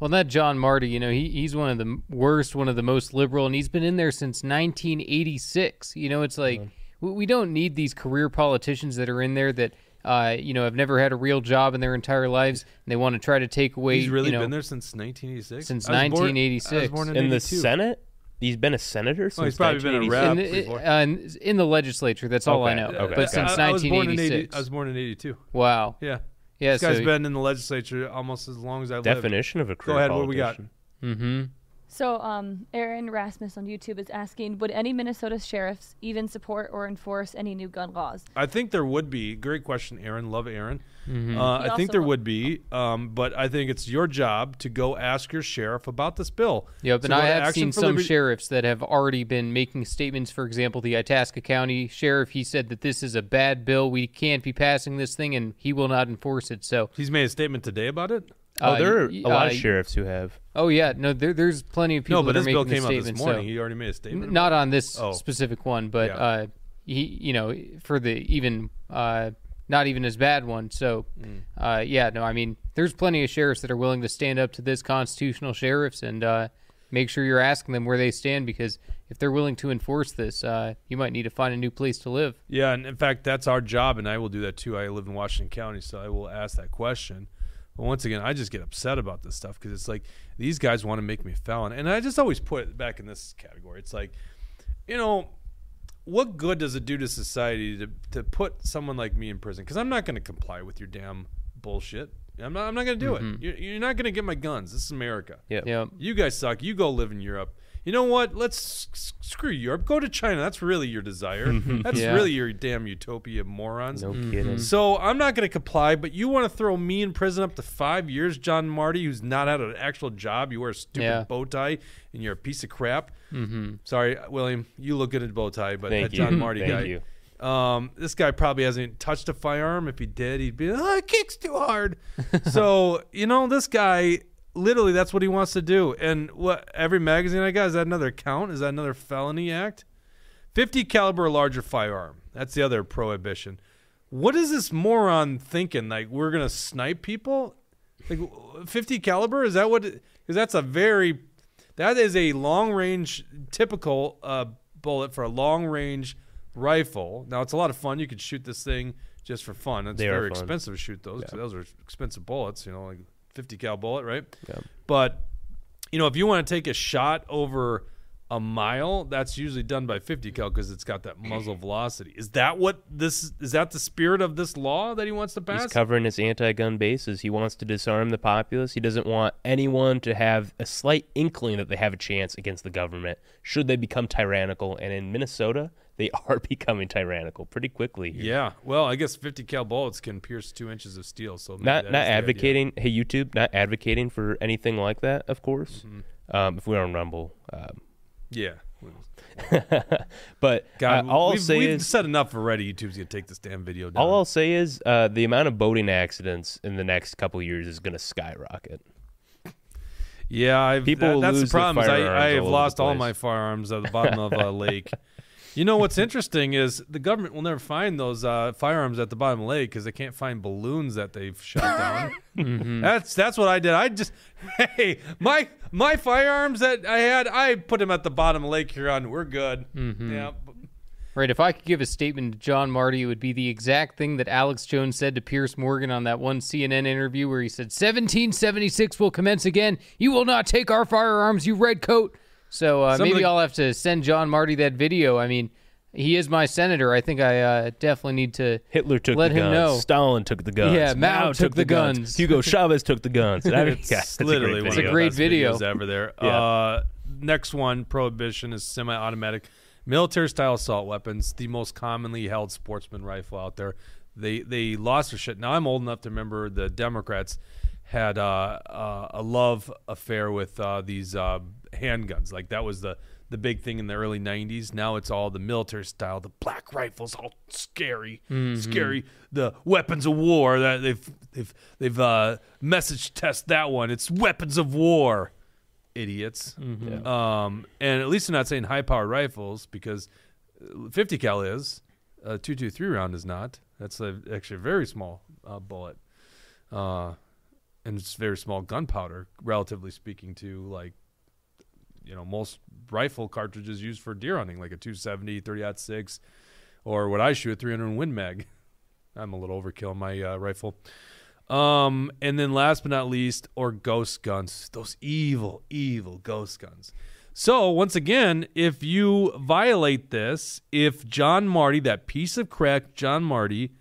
Well, that John Marty, you know, he, he's one of the worst, one of the most liberal, and he's been in there since 1986. You know, it's like we, we don't need these career politicians that are in there that, uh, you know, have never had a real job in their entire lives, and they want to try to take away. He's really you know, been there since 1986. Since I was born- I was 1986. born in, in the Senate. He's been a senator since Oh, he's probably been a 1986. rep. in, the, before. uh, in, in the legislature. That's all I Okay, know. okay, But okay. since I, I was 80, 1986. I was born in 82. wow. Yeah. Yeah. This guy's been in the legislature almost as long as I've lived. Definition of a career Go ahead, what we got? mm-hmm. So, um, Aaron Rasmus on YouTube is asking, would any Minnesota sheriffs even support or enforce any new gun laws? I think there would be. Great question, Aaron. Love Aaron. Mm-hmm. Uh, I think also- there would be, um, but I think it's your job to go ask your sheriff about this bill. Yep, So and I have Action seen some Liberty- sheriffs that have already been making statements. For example, the Itasca County sheriff, he said that this is a bad bill. We can't be passing this thing, and he will not enforce it. So, He's made a statement today about it. Oh, uh, there are a lot uh, of sheriffs who have. Oh yeah, no, there, there's plenty of people No, but that this are bill making came out this statements. morning. So, He already made a statement. N- about not on this Oh. specific one, but Yeah. uh, he, you know, for the even, uh, not even as bad one. So, Mm. uh, yeah, no, I mean, there's plenty of sheriffs that are willing to stand up to this constitutional sheriffs and uh, make sure you're asking them where they stand because if they're willing to enforce this, uh, you might need to find a new place to live. Yeah, and in fact, that's our job, and I will do that too. I live in Washington County, so I will ask that question. But once again, I just get upset about this stuff because it's like these guys want to make me a felon, and I just always put it back in this category. It's like, you know, what good does it do to society to to put someone like me in prison? Because I'm not going to comply with your damn bullshit. I'm not. I'm not going to do it. Mm-hmm. You're, you're not going to get my guns. This is America. Yeah. Yeah. You guys suck. You go live in Europe. You know what? Let's s- screw Europe. Go to China. That's really your desire. That's Yeah. really your damn utopia, morons. No kidding. So I'm not going to comply, but you want to throw me in prison up to five years, John Marty, who's not had an actual job. You wear a stupid Yeah. bow tie and you're a piece of crap. Mm-hmm. Sorry, William, you look good in a bow tie, but Thank that you. John Marty Thank guy. you. Um, this guy probably hasn't touched a firearm. If he did, he'd be, oh, it kicks too hard. so, you know, this guy, literally, that's what he wants to do. And what every magazine I got, is that another count? Is that another felony act? 50 caliber larger firearm. That's the other prohibition. What is this moron thinking? Like, we're going to snipe people? Like, 50 caliber? Is that what? Because that's a very, that is a long range, typical uh, bullet for a long range rifle. Now, it's a lot of fun. You could shoot this thing just for fun. It's They are very expensive to shoot those 'cause those are expensive bullets, you know, like 50 cal bullet, right? Yeah. But, you know, if you want to take a shot over a mile, that's usually done by 50 cal because it's got that muzzle velocity. Is that what this is that the spirit of this law that he wants to pass? He's covering his anti-gun bases. He wants to disarm the populace. He doesn't want anyone to have a slight inkling that they have a chance against the government should they become tyrannical. And in Minnesota, they are becoming tyrannical pretty quickly. here. yeah. Well, I guess 50 cal bullets can pierce two inches of steel. So Not not advocating. Hey, YouTube, not advocating for anything like that. Of course, Mm-hmm. um, if we're on Rumble. Um, Yeah. but God, uh, all I'll we've, say we've is said enough already. YouTube's gonna take this damn video down. all I'll say is uh, the amount of boating accidents in the next couple years is going to skyrocket. Yeah, I've, People that- that's lose the problem. I, I have all over the lost all my firearms at the bottom of a lake, You know what's interesting is the government will never find those uh, firearms at the bottom of the lake because they can't find balloons that they've shot down. Mm-hmm. That's that's what I did. I just hey my my firearms that I had I put them at the bottom of Lake Huron. We're good. Mm-hmm. Yeah. Right. If I could give a statement to John Marty, it would be the exact thing that Alex Jones said to Piers Morgan on that one CNN interview where he said, 1776 will commence again. You will not take our firearms, you redcoat. So uh, maybe the- I'll have to send John Marty that video. I mean, he is my senator. I think I uh, definitely need to Hitler took let the him guns. know. Stalin took the guns. Yeah, Mao took the guns. Hugo Chavez took the guns. I mean, yeah, that's literally a one great of the video. great best video. videos ever there. Yeah. Uh, next one, prohibition is semi-automatic military-style assault weapons, the most commonly held sportsman rifle out there. They they lost their shit. Now I'm old enough to remember the Democrats had uh, uh, a love affair with uh, these uh, handguns. Like that was the the big thing in the early 90s. Now it's all the military style, the black rifles, all scary, scary. The weapons of war that they've they've they've uh, message test that one. It's weapons of war, idiots. Um, and at least they're not saying high powered rifles because uh, 50 cal is, uh, 223 round is not. That's a, actually a very small uh, bullet. Uh, and it's very small gunpowder, relatively speaking, to like, you know, most rifle cartridges used for deer hunting, like a 270, 30 6, or what I shoot, 300 Win Mag. I'm a little overkill my uh, rifle. Um, and then last but not least, or ghost guns. Those evil, evil ghost guns. So once again, if you violate this, if John Marty, that piece of crack, John Marty,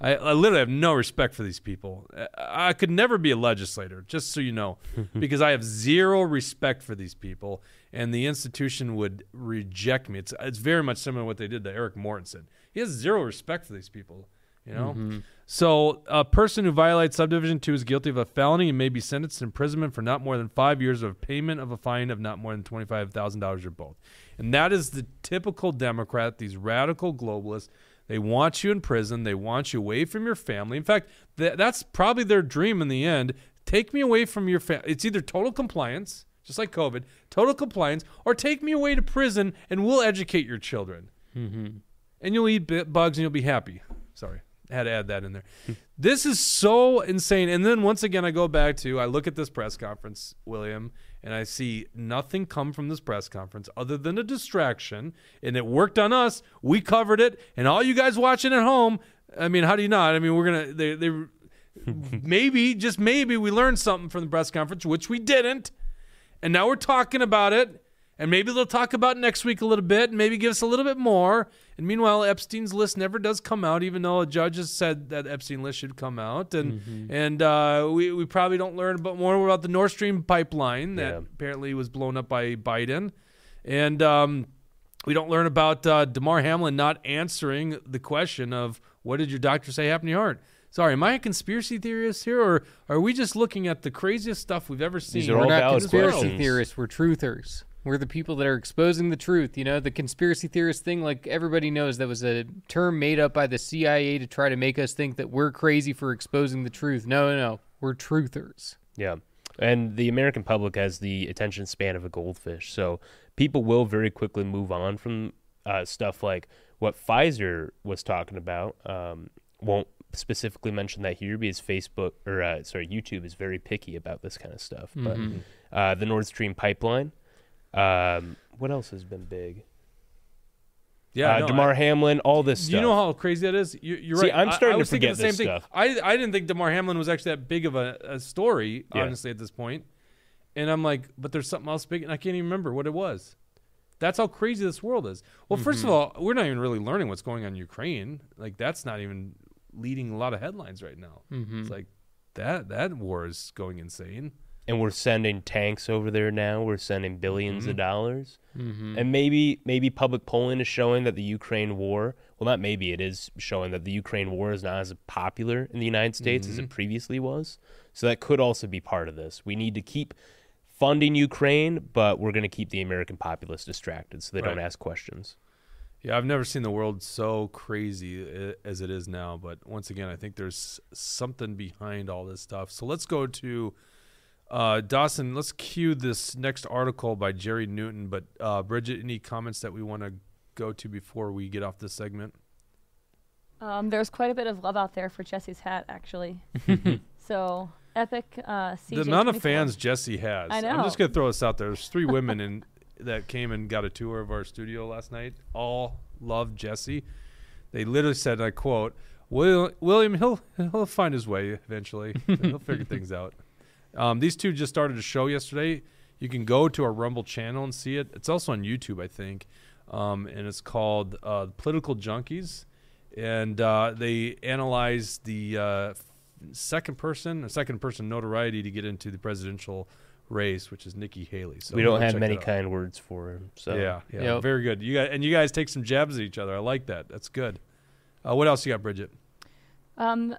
I, I literally have no respect for these people. I, could never be a legislator, just so you know, because I have zero respect for these people, and the institution would reject me. It's it's very much similar to what they did to Erik Mortensen. He has zero respect for these people. You know, mm-hmm. so a person who violates subdivision two is guilty of a felony and may be sentenced to imprisonment for not more than five years of payment of a fine of not more than twenty five thousand dollars or both. And that is the typical Democrat. These radical globalists. They want you in prison. They want you away from your family. In fact, th- that's probably their dream in the end. Take me away from your family. It's either total compliance, just like COVID, total compliance, or take me away to prison and we'll educate your children. Mm-hmm. And you'll eat bi- bugs and you'll be happy. Sorry, I had to add that in there. this is so insane. And then once again, I go back to I look at this press conference, William, and I see nothing come from this press conference other than a distraction. And it worked on us. We covered it. And all you guys watching at home, I mean, how do you not? I mean, we're gonna they they maybe just maybe we learned something from the press conference, which we didn't. And now we're talking about it. And maybe they'll talk about next week a little bit, and maybe give us a little bit more. And meanwhile, Epstein's list never does come out, even though a judge has said that Epstein list should come out. And and uh, we we probably don't learn about more about the Nord Stream pipeline that Yeah. apparently was blown up by Biden. And um, we don't learn about uh, Damar Hamlin not answering the question of what did your doctor say happened to your heart. Sorry, am I a conspiracy theorist here, or are we just looking at the craziest stuff we've ever seen? are We're all not valid conspiracy questions. theorists. We're truthers. We're the people that are exposing the truth. You know, the conspiracy theorist thing, like everybody knows, that was a term made up by the CIA to try to make us think that we're crazy for exposing the truth. No, no, no. We're truthers. Yeah. And the American public has the attention span of a goldfish. So people will very quickly move on from uh, stuff like what Pfizer was talking about. Um, won't specifically mention that here because Facebook or uh, sorry, YouTube is very picky about this kind of stuff. But uh, the Nord Stream pipeline. Um, what else has been big? Yeah, uh, no, Damar I- Hamlin, all this stuff. you know how crazy that is? You, you're See, right. I'm starting I, to was thinking forget the same thing. stuff. I I didn't think Damar Hamlin was actually that big of a, a story, Yeah. honestly, at this point. And I'm like, but there's something else big, and I can't even remember what it was. That's how crazy this world is. Well, first Mm-hmm. of all, we're not even really learning what's going on in Ukraine. Like that's not even leading a lot of headlines right now. Mm-hmm. It's like that that war is going insane. And we're sending tanks over there now. We're sending 1000000000s Mm-hmm. of dollars, and maybe maybe public polling is showing that the Ukraine war. Well, not maybe it is showing that the Ukraine war is not as popular in the United States as Mm-hmm. it previously was. So that could also be part of this. We need to keep funding Ukraine, but we're going to keep the American populace distracted so they don't ask questions. Yeah, I've never seen the world so crazy as it is now. But once again, I think there's something behind all this stuff. So let's go to uh, Dawson. Let's cue this next article by Jerry Newton. But uh, Bridget, any comments that we want to go to before we get off this segment? Um, there's quite a bit of love out there for Jesse's hat, actually. so epic. Uh, CJ the amount of fans Jesse has. I know. I'm just gonna throw this out there. There's three women in that came and got a tour of our studio last night. All love Jesse. They literally said, and I quote, Will, William, he'll he'll find his way eventually. he'll figure things out. Um, these two just started a show yesterday. You can go to our Rumble channel and see it. It's also on YouTube, I think, um, and it's called uh, Political Junkies, and uh, they analyze the uh, second person, a second person notoriety to get into the presidential race, which is Nikki Haley. So we don't have many that out. kind words for him. So Yeah, yeah, Yep. very good. You guys and you guys take some jabs at each other. I like that. That's good. Uh, what else you got, Bridget? Um,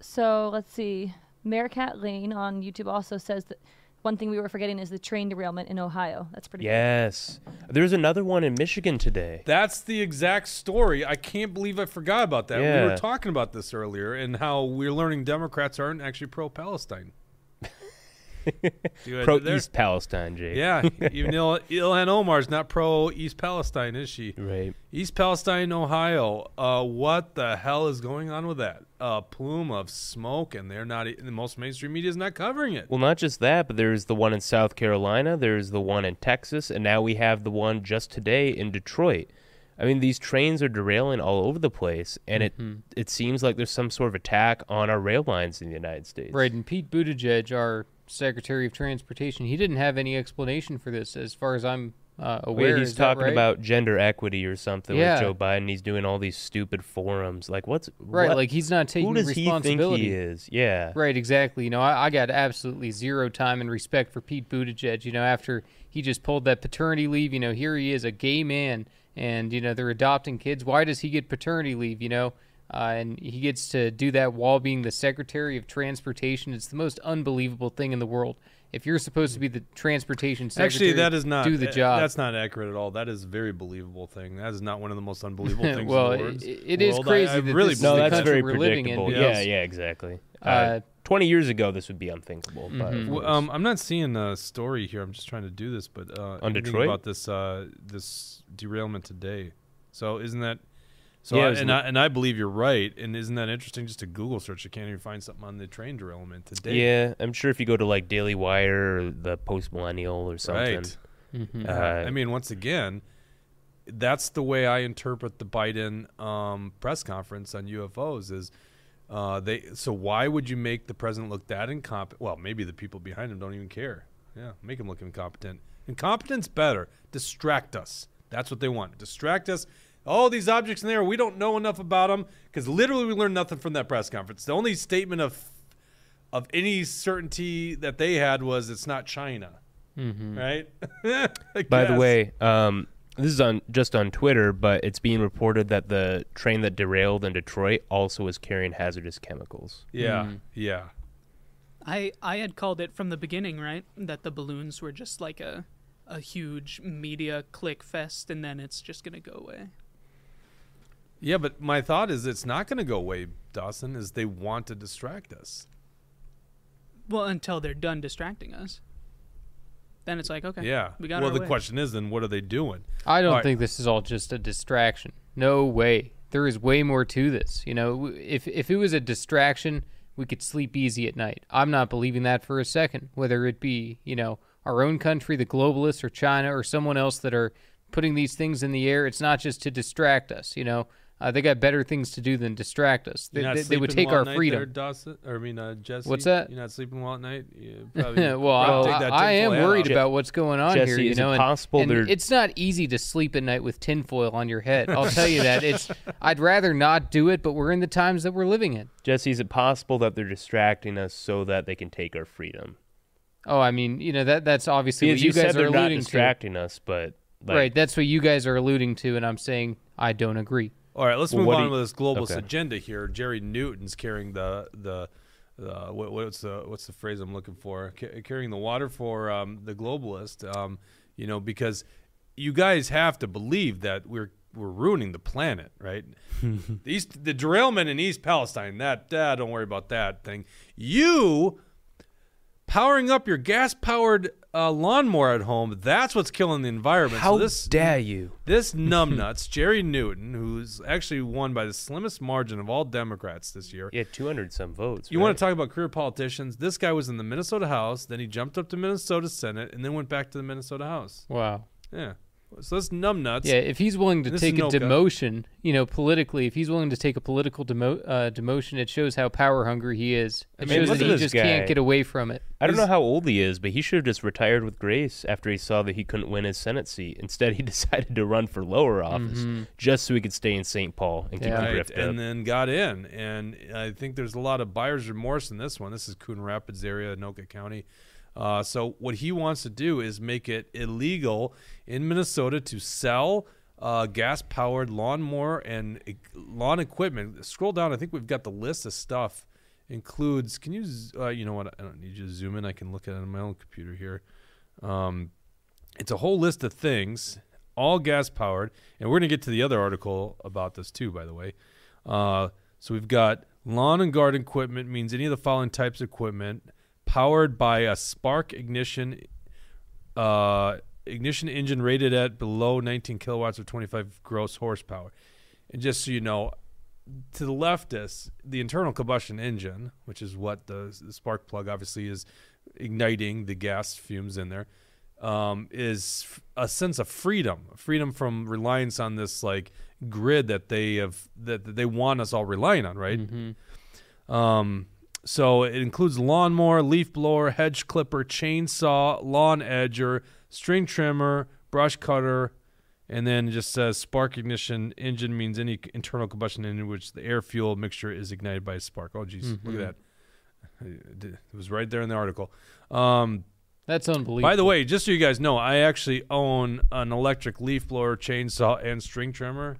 so let's see. Meerkat Lane on YouTube also says that one thing we were forgetting is the train derailment in Ohio. That's pretty. Yes. There's another one in Michigan today. That's the exact story. I can't believe I forgot about that. We were talking about this earlier and how we're learning Democrats aren't actually pro-Palestine. See Pro there? East Palestine, Jake. Yeah, even Il- Ilhan Omar's not pro East Palestine, is she? Right. East Palestine, Ohio. Uh, what the hell is going on with that? A plume of smoke, and they're not. e- The most mainstream media is not covering it. Well, not just that, but there's the one in South Carolina, there's the one in Texas, and now we have the one just today in Detroit. I mean, these trains are derailing all over the place, and it it seems like there's some sort of attack on our rail lines in the United States. Right, and Pete Buttigieg, our Secretary of Transportation, he didn't have any explanation for this, as far as I'm uh, aware. Wait, he's talking right? about gender equity or something Yeah. with Joe Biden. He's doing all these stupid forums. Like, what's right, what- like he's not taking who does he think responsibility. he is? Yeah, Right, exactly. You know, I, I got absolutely zero time and respect for Pete Buttigieg. You know, after he just pulled that paternity leave, you know, here he is, a gay man, and you know they're adopting kids. Why does he get paternity leave? You know, uh, and he gets to do that while being the Secretary of Transportation. It's the most unbelievable thing in the world. If you're supposed to be the transportation secretary, Actually, that is not. do the job. That's not accurate at all. That is a very believable thing. That is not one of the most unbelievable things. Well, in the it- it is world. crazy I, I that really this no, the that's country very we're living in. predictable. Yes. Yeah, yeah, exactly. Uh, Uh, Twenty years ago, this would be unthinkable. But Mhm. of Well, um, I'm not seeing a story here. I'm just trying to do this, but uh, On Detroit? about this uh, this derailment today. So isn't that? So Yeah, I, and li- I, and I believe you're right. And isn't that interesting? Just a Google search, you can't even find something on the train derailment today. yeah, I'm sure if you go to like Daily Wire or the Post Millennial or something, Right. Mhm. Uh, I mean, once again, that's the way I interpret the Biden um, press conference on UFOs. Is uh, they? So why would you make the president look that incompetent? Well, maybe the people behind him don't even care. Yeah, make him look incompetent. Incompetence better. Distract us. That's what they want. Distract us. All these objects in there, we don't know enough about them because literally we learned nothing from that press conference. The only statement of of any certainty that they had was it's not China, Mhm. right? By the way, um, this is on just on Twitter, but it's being reported that the train that derailed in Detroit also was carrying hazardous chemicals. Yeah, Mm. yeah. I I had called it from the beginning, right? That the balloons were just like a a huge media click fest, and then it's just gonna go away. Yeah, but my thought is it's not going to go away, Dawson, is they want to distract us. Well, until they're done distracting us, then it's like okay, Yeah. we got well, the way. question is then what are they doing? I don't All right. think this is all just a distraction. No way. There is way more to this. You know, if if it was a distraction, we could sleep easy at night. I'm not believing that for a second. Whether it be, you know, our own country, the globalists, or China, or someone else that are putting these things in the air, it's not just to distract us. You know, uh, they got better things to do than distract us. They, they, they would take well our freedom. there, Dawson? Or I mean, uh, Jesse. What's that? You're not sleeping well at night. You probably, well, probably I, I am worried off. about what's going on Jesse, here. You is it know, and, possible and they're- it's not easy to sleep at night with tinfoil on your head. I'll tell you that. It's I'd rather not do it, but we're in the times that we're living in. Jesse, is it possible that they're distracting us so that they can take our freedom? Oh, I mean, you know that that's obviously Because what you you guys said are they're not alluding to. distracting us, but like, right, that's what you guys are alluding to, and I'm saying I don't agree. All right, let's Well, move on you- with this globalist okay. agenda here. Jerry Newton's carrying the the uh, what, what's the what's the phrase I'm looking for? Ca- carrying the water for um, the globalist. Um, you know, because you guys have to believe that we're we're ruining the planet, right? the East, the derailment in East Palestine. That uh, don't worry about that thing. You powering up your gas powered a lawnmower at home. That's what's killing the environment. How so this dare you? this numbnuts, Jerry Newton, who's actually won by the slimmest margin of all Democrats this year. He had 200 some votes. You right? want to talk about career politicians? This guy was in the Minnesota House, then he jumped up to Minnesota Senate, and then went back to the Minnesota House. Wow. Yeah. So this numbnuts. Yeah, if he's willing to This take a Noka. demotion, you know, politically, if he's willing to take a political demo- uh, demotion, it shows how power hungry he is. It mean, shows look that at he just guy. can't get away from it. I don't know how old he is, but he should have just retired with grace after he saw that he couldn't win his Senate seat. Instead, he decided to run for lower office just so he could stay in St. Paul and keep Yeah. the Right, grift and then got in. And I think there's a lot of buyer's remorse in this one. This is Coon Rapids area, Anoka County. Uh, so what he wants to do is make it illegal in Minnesota to sell uh, gas-powered lawnmower and e- lawn equipment. Scroll down. I think we've got the list of stuff. Includes. Can you? Uh, you know what? I don't need you to zoom in. I can look at it on my own computer here. Um, it's a whole list of things, all gas powered, and we're gonna get to the other article about this too, by the way. Uh, so we've got lawn and garden equipment means any of the following types of equipment powered by a spark ignition, uh, ignition engine rated at below 19 kilowatts or 25 gross horsepower. And just so you know, to the leftists, the internal combustion engine, which is what the, the spark plug obviously is igniting the gas fumes in there, um, is f- a sense of freedom, freedom from reliance on this like grid that they have that, that they want us all relying on, right? Um, so it includes lawnmower, leaf blower, hedge clipper, chainsaw, lawn edger, string trimmer, brush cutter, and then it just says spark ignition engine means any internal combustion engine in which the air fuel mixture is ignited by a spark. Oh, geez, look at that. It was right there in the article. Um, That's unbelievable. by the way, just so you guys know, I actually own an electric leaf blower, chainsaw, and string trimmer,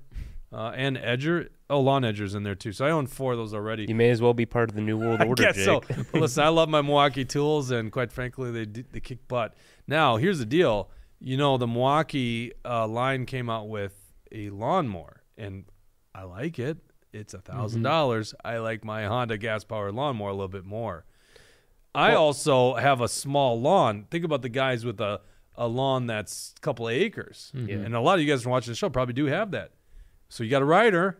uh, and edger. Oh, lawn edger's in there too. So I own four of those already. You may as well be part of the New World I Order, guess Jake. so. But listen, I love my Milwaukee tools, and quite frankly, they d- they kick butt. Now, here's the deal. You know, the Milwaukee uh, line came out with a lawnmower, and I like it. It's a 1000 dollars. I like my Honda gas powered lawnmower a little bit more. I also have a small lawn. Think about the guys with a, a lawn that's a couple of acres. Yeah. And a lot of you guys from watching the show probably do have that. So you got a rider.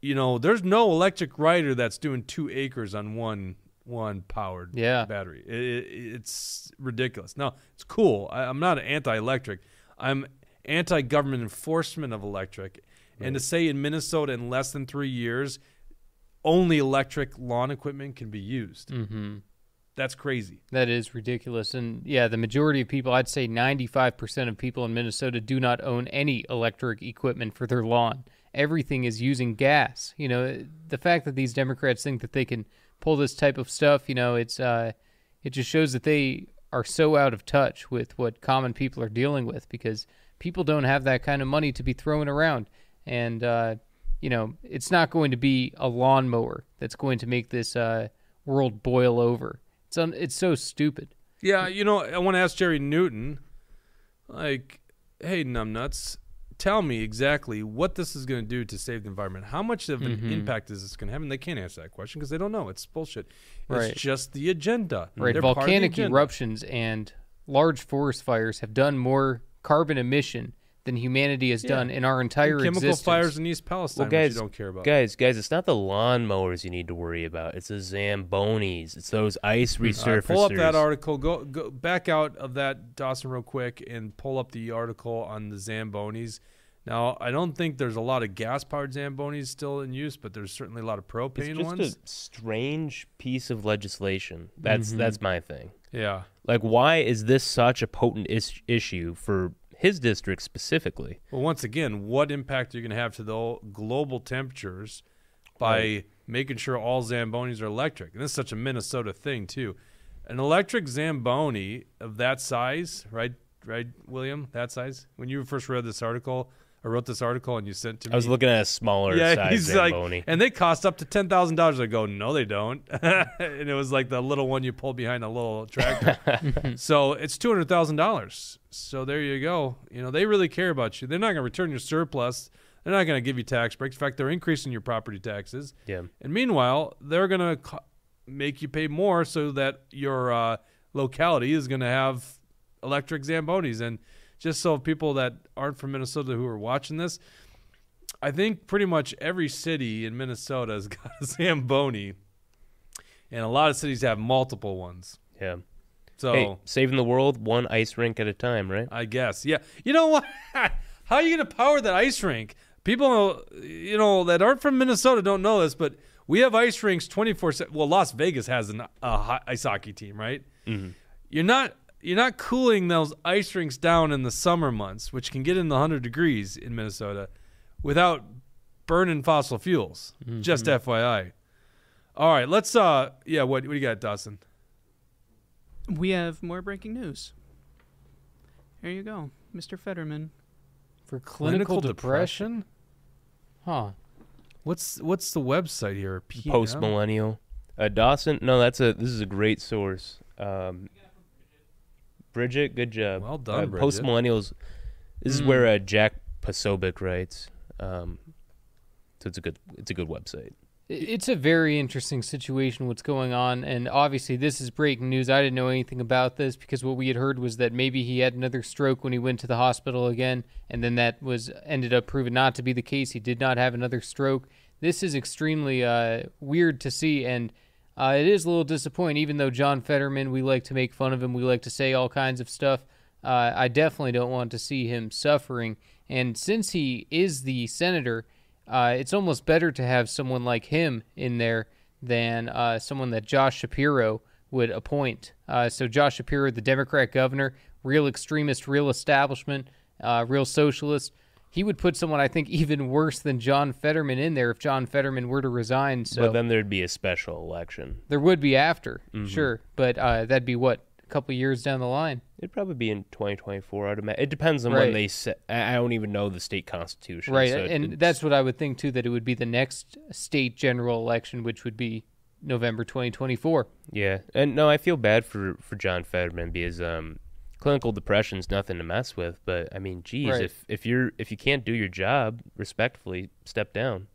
You know, there's no electric rider that's doing two acres on one one powered Yeah. battery. It, it, it's ridiculous. Now it's cool. I, I'm not anti-electric. I'm anti-government enforcement of electric. And to say in Minnesota in less than three years, only electric lawn equipment can be used. hmm That's crazy. That is ridiculous. And yeah, the majority of people, I'd say 95% of people in Minnesota do not own any electric equipment for their lawn. Everything is using gas. You know, the fact that these Democrats think that they can pull this type of stuff, you know, it's uh it just shows that they are so out of touch with what common people are dealing with because people don't have that kind of money to be throwing around. And uh you know, it's not going to be a lawnmower that's going to make this uh world boil over. It's un- it's so stupid. Yeah, you know, I want to ask Jerry Newton, like, hey, numbnuts, tell me exactly what this is going to do to save the environment. How much of an mm-hmm. impact is this going to have? And they can't answer that question because they don't know. It's bullshit. Right. It's just the agenda. Right, They're part of the volcanic agenda. eruptions and large forest fires have done more carbon emission than humanity has Yeah. done in our entire And chemical existence. fires in East Palestine, Well, guys, which you don't care about. guys, guys, it's not the lawnmowers you need to worry about. It's the zambonis. It's those ice All right, resurfacers. pull up that article. Go go back out of that Dawson real quick and pull up the article on the Zambonis. Now, I don't think there's a lot of gas-powered Zambonis still in use, but there's certainly a lot of propane It's propane just ones. a strange piece of legislation. That's Mm-hmm. that's my thing. yeah. Like, why is this such a potent is- issue for his district specifically? Well, once again, what impact are you going to have to the global temperatures by making sure all Zambonis are electric? And this is such a Minnesota thing too. An electric Zamboni of that size, right? Right, William? That size. When you first read this article, I wrote this article and you sent to me. I was looking at a smaller yeah, size he's zamboni. like, and they cost up to ten thousand dollars. I go, no, they don't. and it was like the little one you pull behind a little tractor. so it's two hundred thousand dollars. So there you go. You know, they really care about you. They're not going to return your surplus. They're not going to give you tax breaks. In fact, they're increasing your property taxes. yeah. And meanwhile, they're going to co- make you pay more so that your uh, locality is going to have electric zambonis. And just so people that aren't from Minnesota who are watching this, I think pretty much every city in Minnesota has got a zamboni, and a lot of cities have multiple ones. Yeah. So Hey, saving the world one ice rink at a time, right? I guess. Yeah. You know what? How are you going to power that ice rink? People, you know, that aren't from Minnesota don't know this, but we have ice rinks 24 7. Well, Las Vegas has an ho- ice hockey team, right? Mm-hmm. You're not you're not cooling those ice rinks down in the summer months, which can get in the 100 degrees in Minnesota without burning fossil fuels. Just FYI. All right, let's uh yeah, what what do you got, Dawson? We have more breaking news. Here you go, Mr. Fetterman. For clinical, depression? Huh. What's what's the website here? PM? Post millennial. Uh, Dawson, no, that's a this is a great source. Um, Bridget, good job. Well done, Uh, Bridget. Post millennials. This is Mm. where uh, Jack Posobiec writes. Um, so it's a good it's a good website. It's a very interesting situation what's going on, and obviously this is breaking news. I didn't know anything about this because what we had heard was that maybe he had another stroke when he went to the hospital again, and then that was ended up proven not to be the case. He did not have another stroke. This is extremely uh, weird to see, and uh, it is a little disappointing. Even though John Fetterman, we like to make fun of him, we like to say all kinds of stuff. Uh, I definitely don't want to see him suffering. And since he is the senator, uh, it's almost better to have someone like him in there than uh, someone that Josh Shapiro would appoint. Uh, so Josh Shapiro, the Democrat governor, real extremist, real establishment, uh, real socialist. He would put someone I think even worse than John Fetterman in there if John Fetterman were to resign. So but then there'd be a special election. there would be after, Mhm. sure, but uh, that'd be what a couple years down the line. It'd probably be in 2024. I'd imagine. It depends on Right. when they set. I I don't even know the state constitution. Right, so and it's- that's what I would think too. That it would be the next state general election, which would be November 2024. Yeah, and no, I feel bad for for John Fetterman because um, clinical depression's nothing to mess with. But I mean, geez, Right. if if you're if you can't do your job respectfully, step down.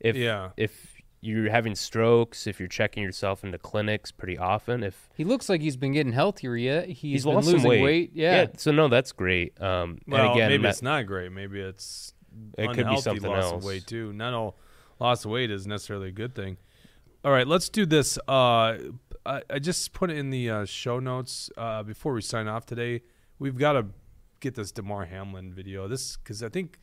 If Yeah. if you're having strokes, if you're checking yourself into clinics pretty often, if He looks like he's been getting healthier. yet, he's, he's been losing some weight, Yeah. so no, that's great. Um, Well, and again, maybe it's not great. Maybe it's It could be something loss else. of weight too. Not all loss of weight is necessarily a good thing. All right, let's do this. Uh, I, I just put it in the uh, show notes uh, before we sign off today. We've got to get this Damar Hamlin video. This because I think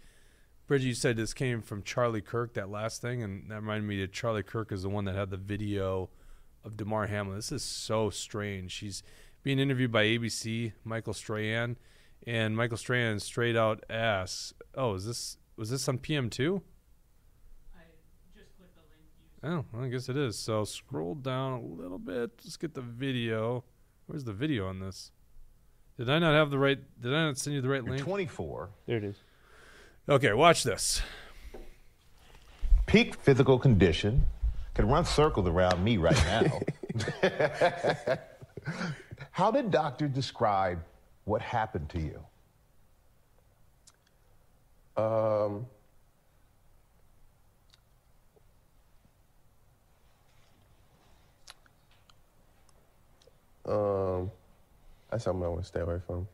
Bridget, you said this came from Charlie Kirk that last thing, and that reminded me that Charlie Kirk is the one that had the video of Damar Hamlin. This is so strange. She's being interviewed by ABC, Michael Strahan, and Michael Strahan straight out asks, "Oh, is this was this on PM two? Oh, well, I guess it is. So scroll down a little bit. Let's get the video. Where's the video on this? Did I not have the right? Did I not send you the right link? 24. There it is. Okay, watch this. Peak physical condition can run circles around me right now. How did doctor describe what happened to you? Um, um, that's something I want to stay away from.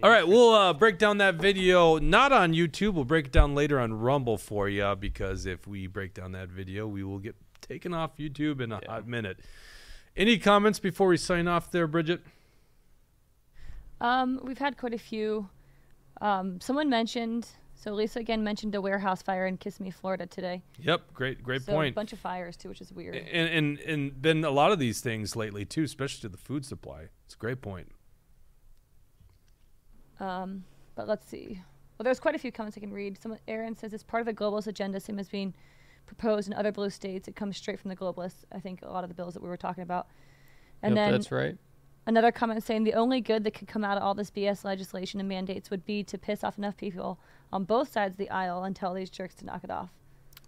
All right, we'll uh, break down that video not on YouTube. We'll break it down later on Rumble for you because if we break down that video, we will get taken off YouTube in a hot minute. Any comments before we sign off there, Bridget? Um, we've had quite a few. Um, someone mentioned, so Lisa again mentioned a warehouse fire in Kissimmee, Florida today. Yep, great, great so point. A bunch of fires too, which is weird. and, and and been a lot of these things lately too, especially to the food supply. It's a great point. Um, but let's see. Well, there's quite a few comments I can read. Someone, Aaron says it's part of the globalist agenda, same as being proposed in other blue states. It comes straight from the globalists. I think a lot of the bills that we were talking about. And Yep, then that's right. Another comment saying the only good that could come out of all this BS legislation and mandates would be to piss off enough people on both sides of the aisle and tell these jerks to knock it off.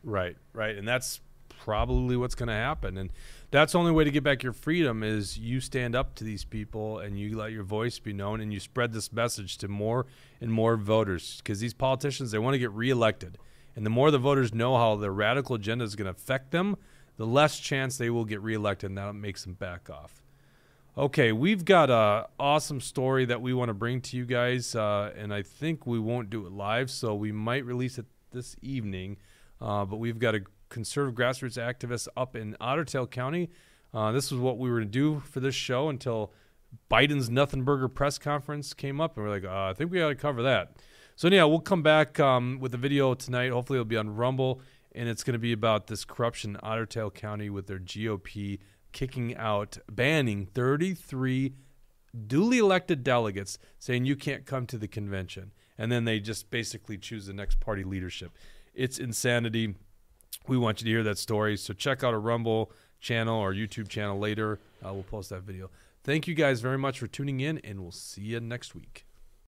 Right, right, and that's probably what's going to happen. And that's the only way to get back your freedom is you stand up to these people and you let your voice be known and you spread this message to more and more voters because these politicians they want to get reelected. And the more the voters know how their radical agenda is going to affect them, the less chance they will get reelected and that makes them back off. Okay, we've got a awesome story that we want to bring to you guys, uh, and I think we won't do it live, so we might release it this evening. Uh, but we've got a conservative grassroots activist up in Otter Tail County. Uh, this was what we were to do for this show until Biden's Nothing Burger press conference came up, and we're like, uh, I think we got to cover that. So anyhow, we'll come back um, with a video tonight. Hopefully, it'll be on Rumble, and it's going to be about this corruption in Otter Tail County with their GOP kicking out, banning 33 duly elected delegates, saying you can't come to the convention, and then they just basically choose the next party leadership. It's insanity. We want you to hear that story, so check out our Rumble channel or YouTube channel later. Uh, we'll post that video. Thank you guys very much for tuning in, and we'll see you next week.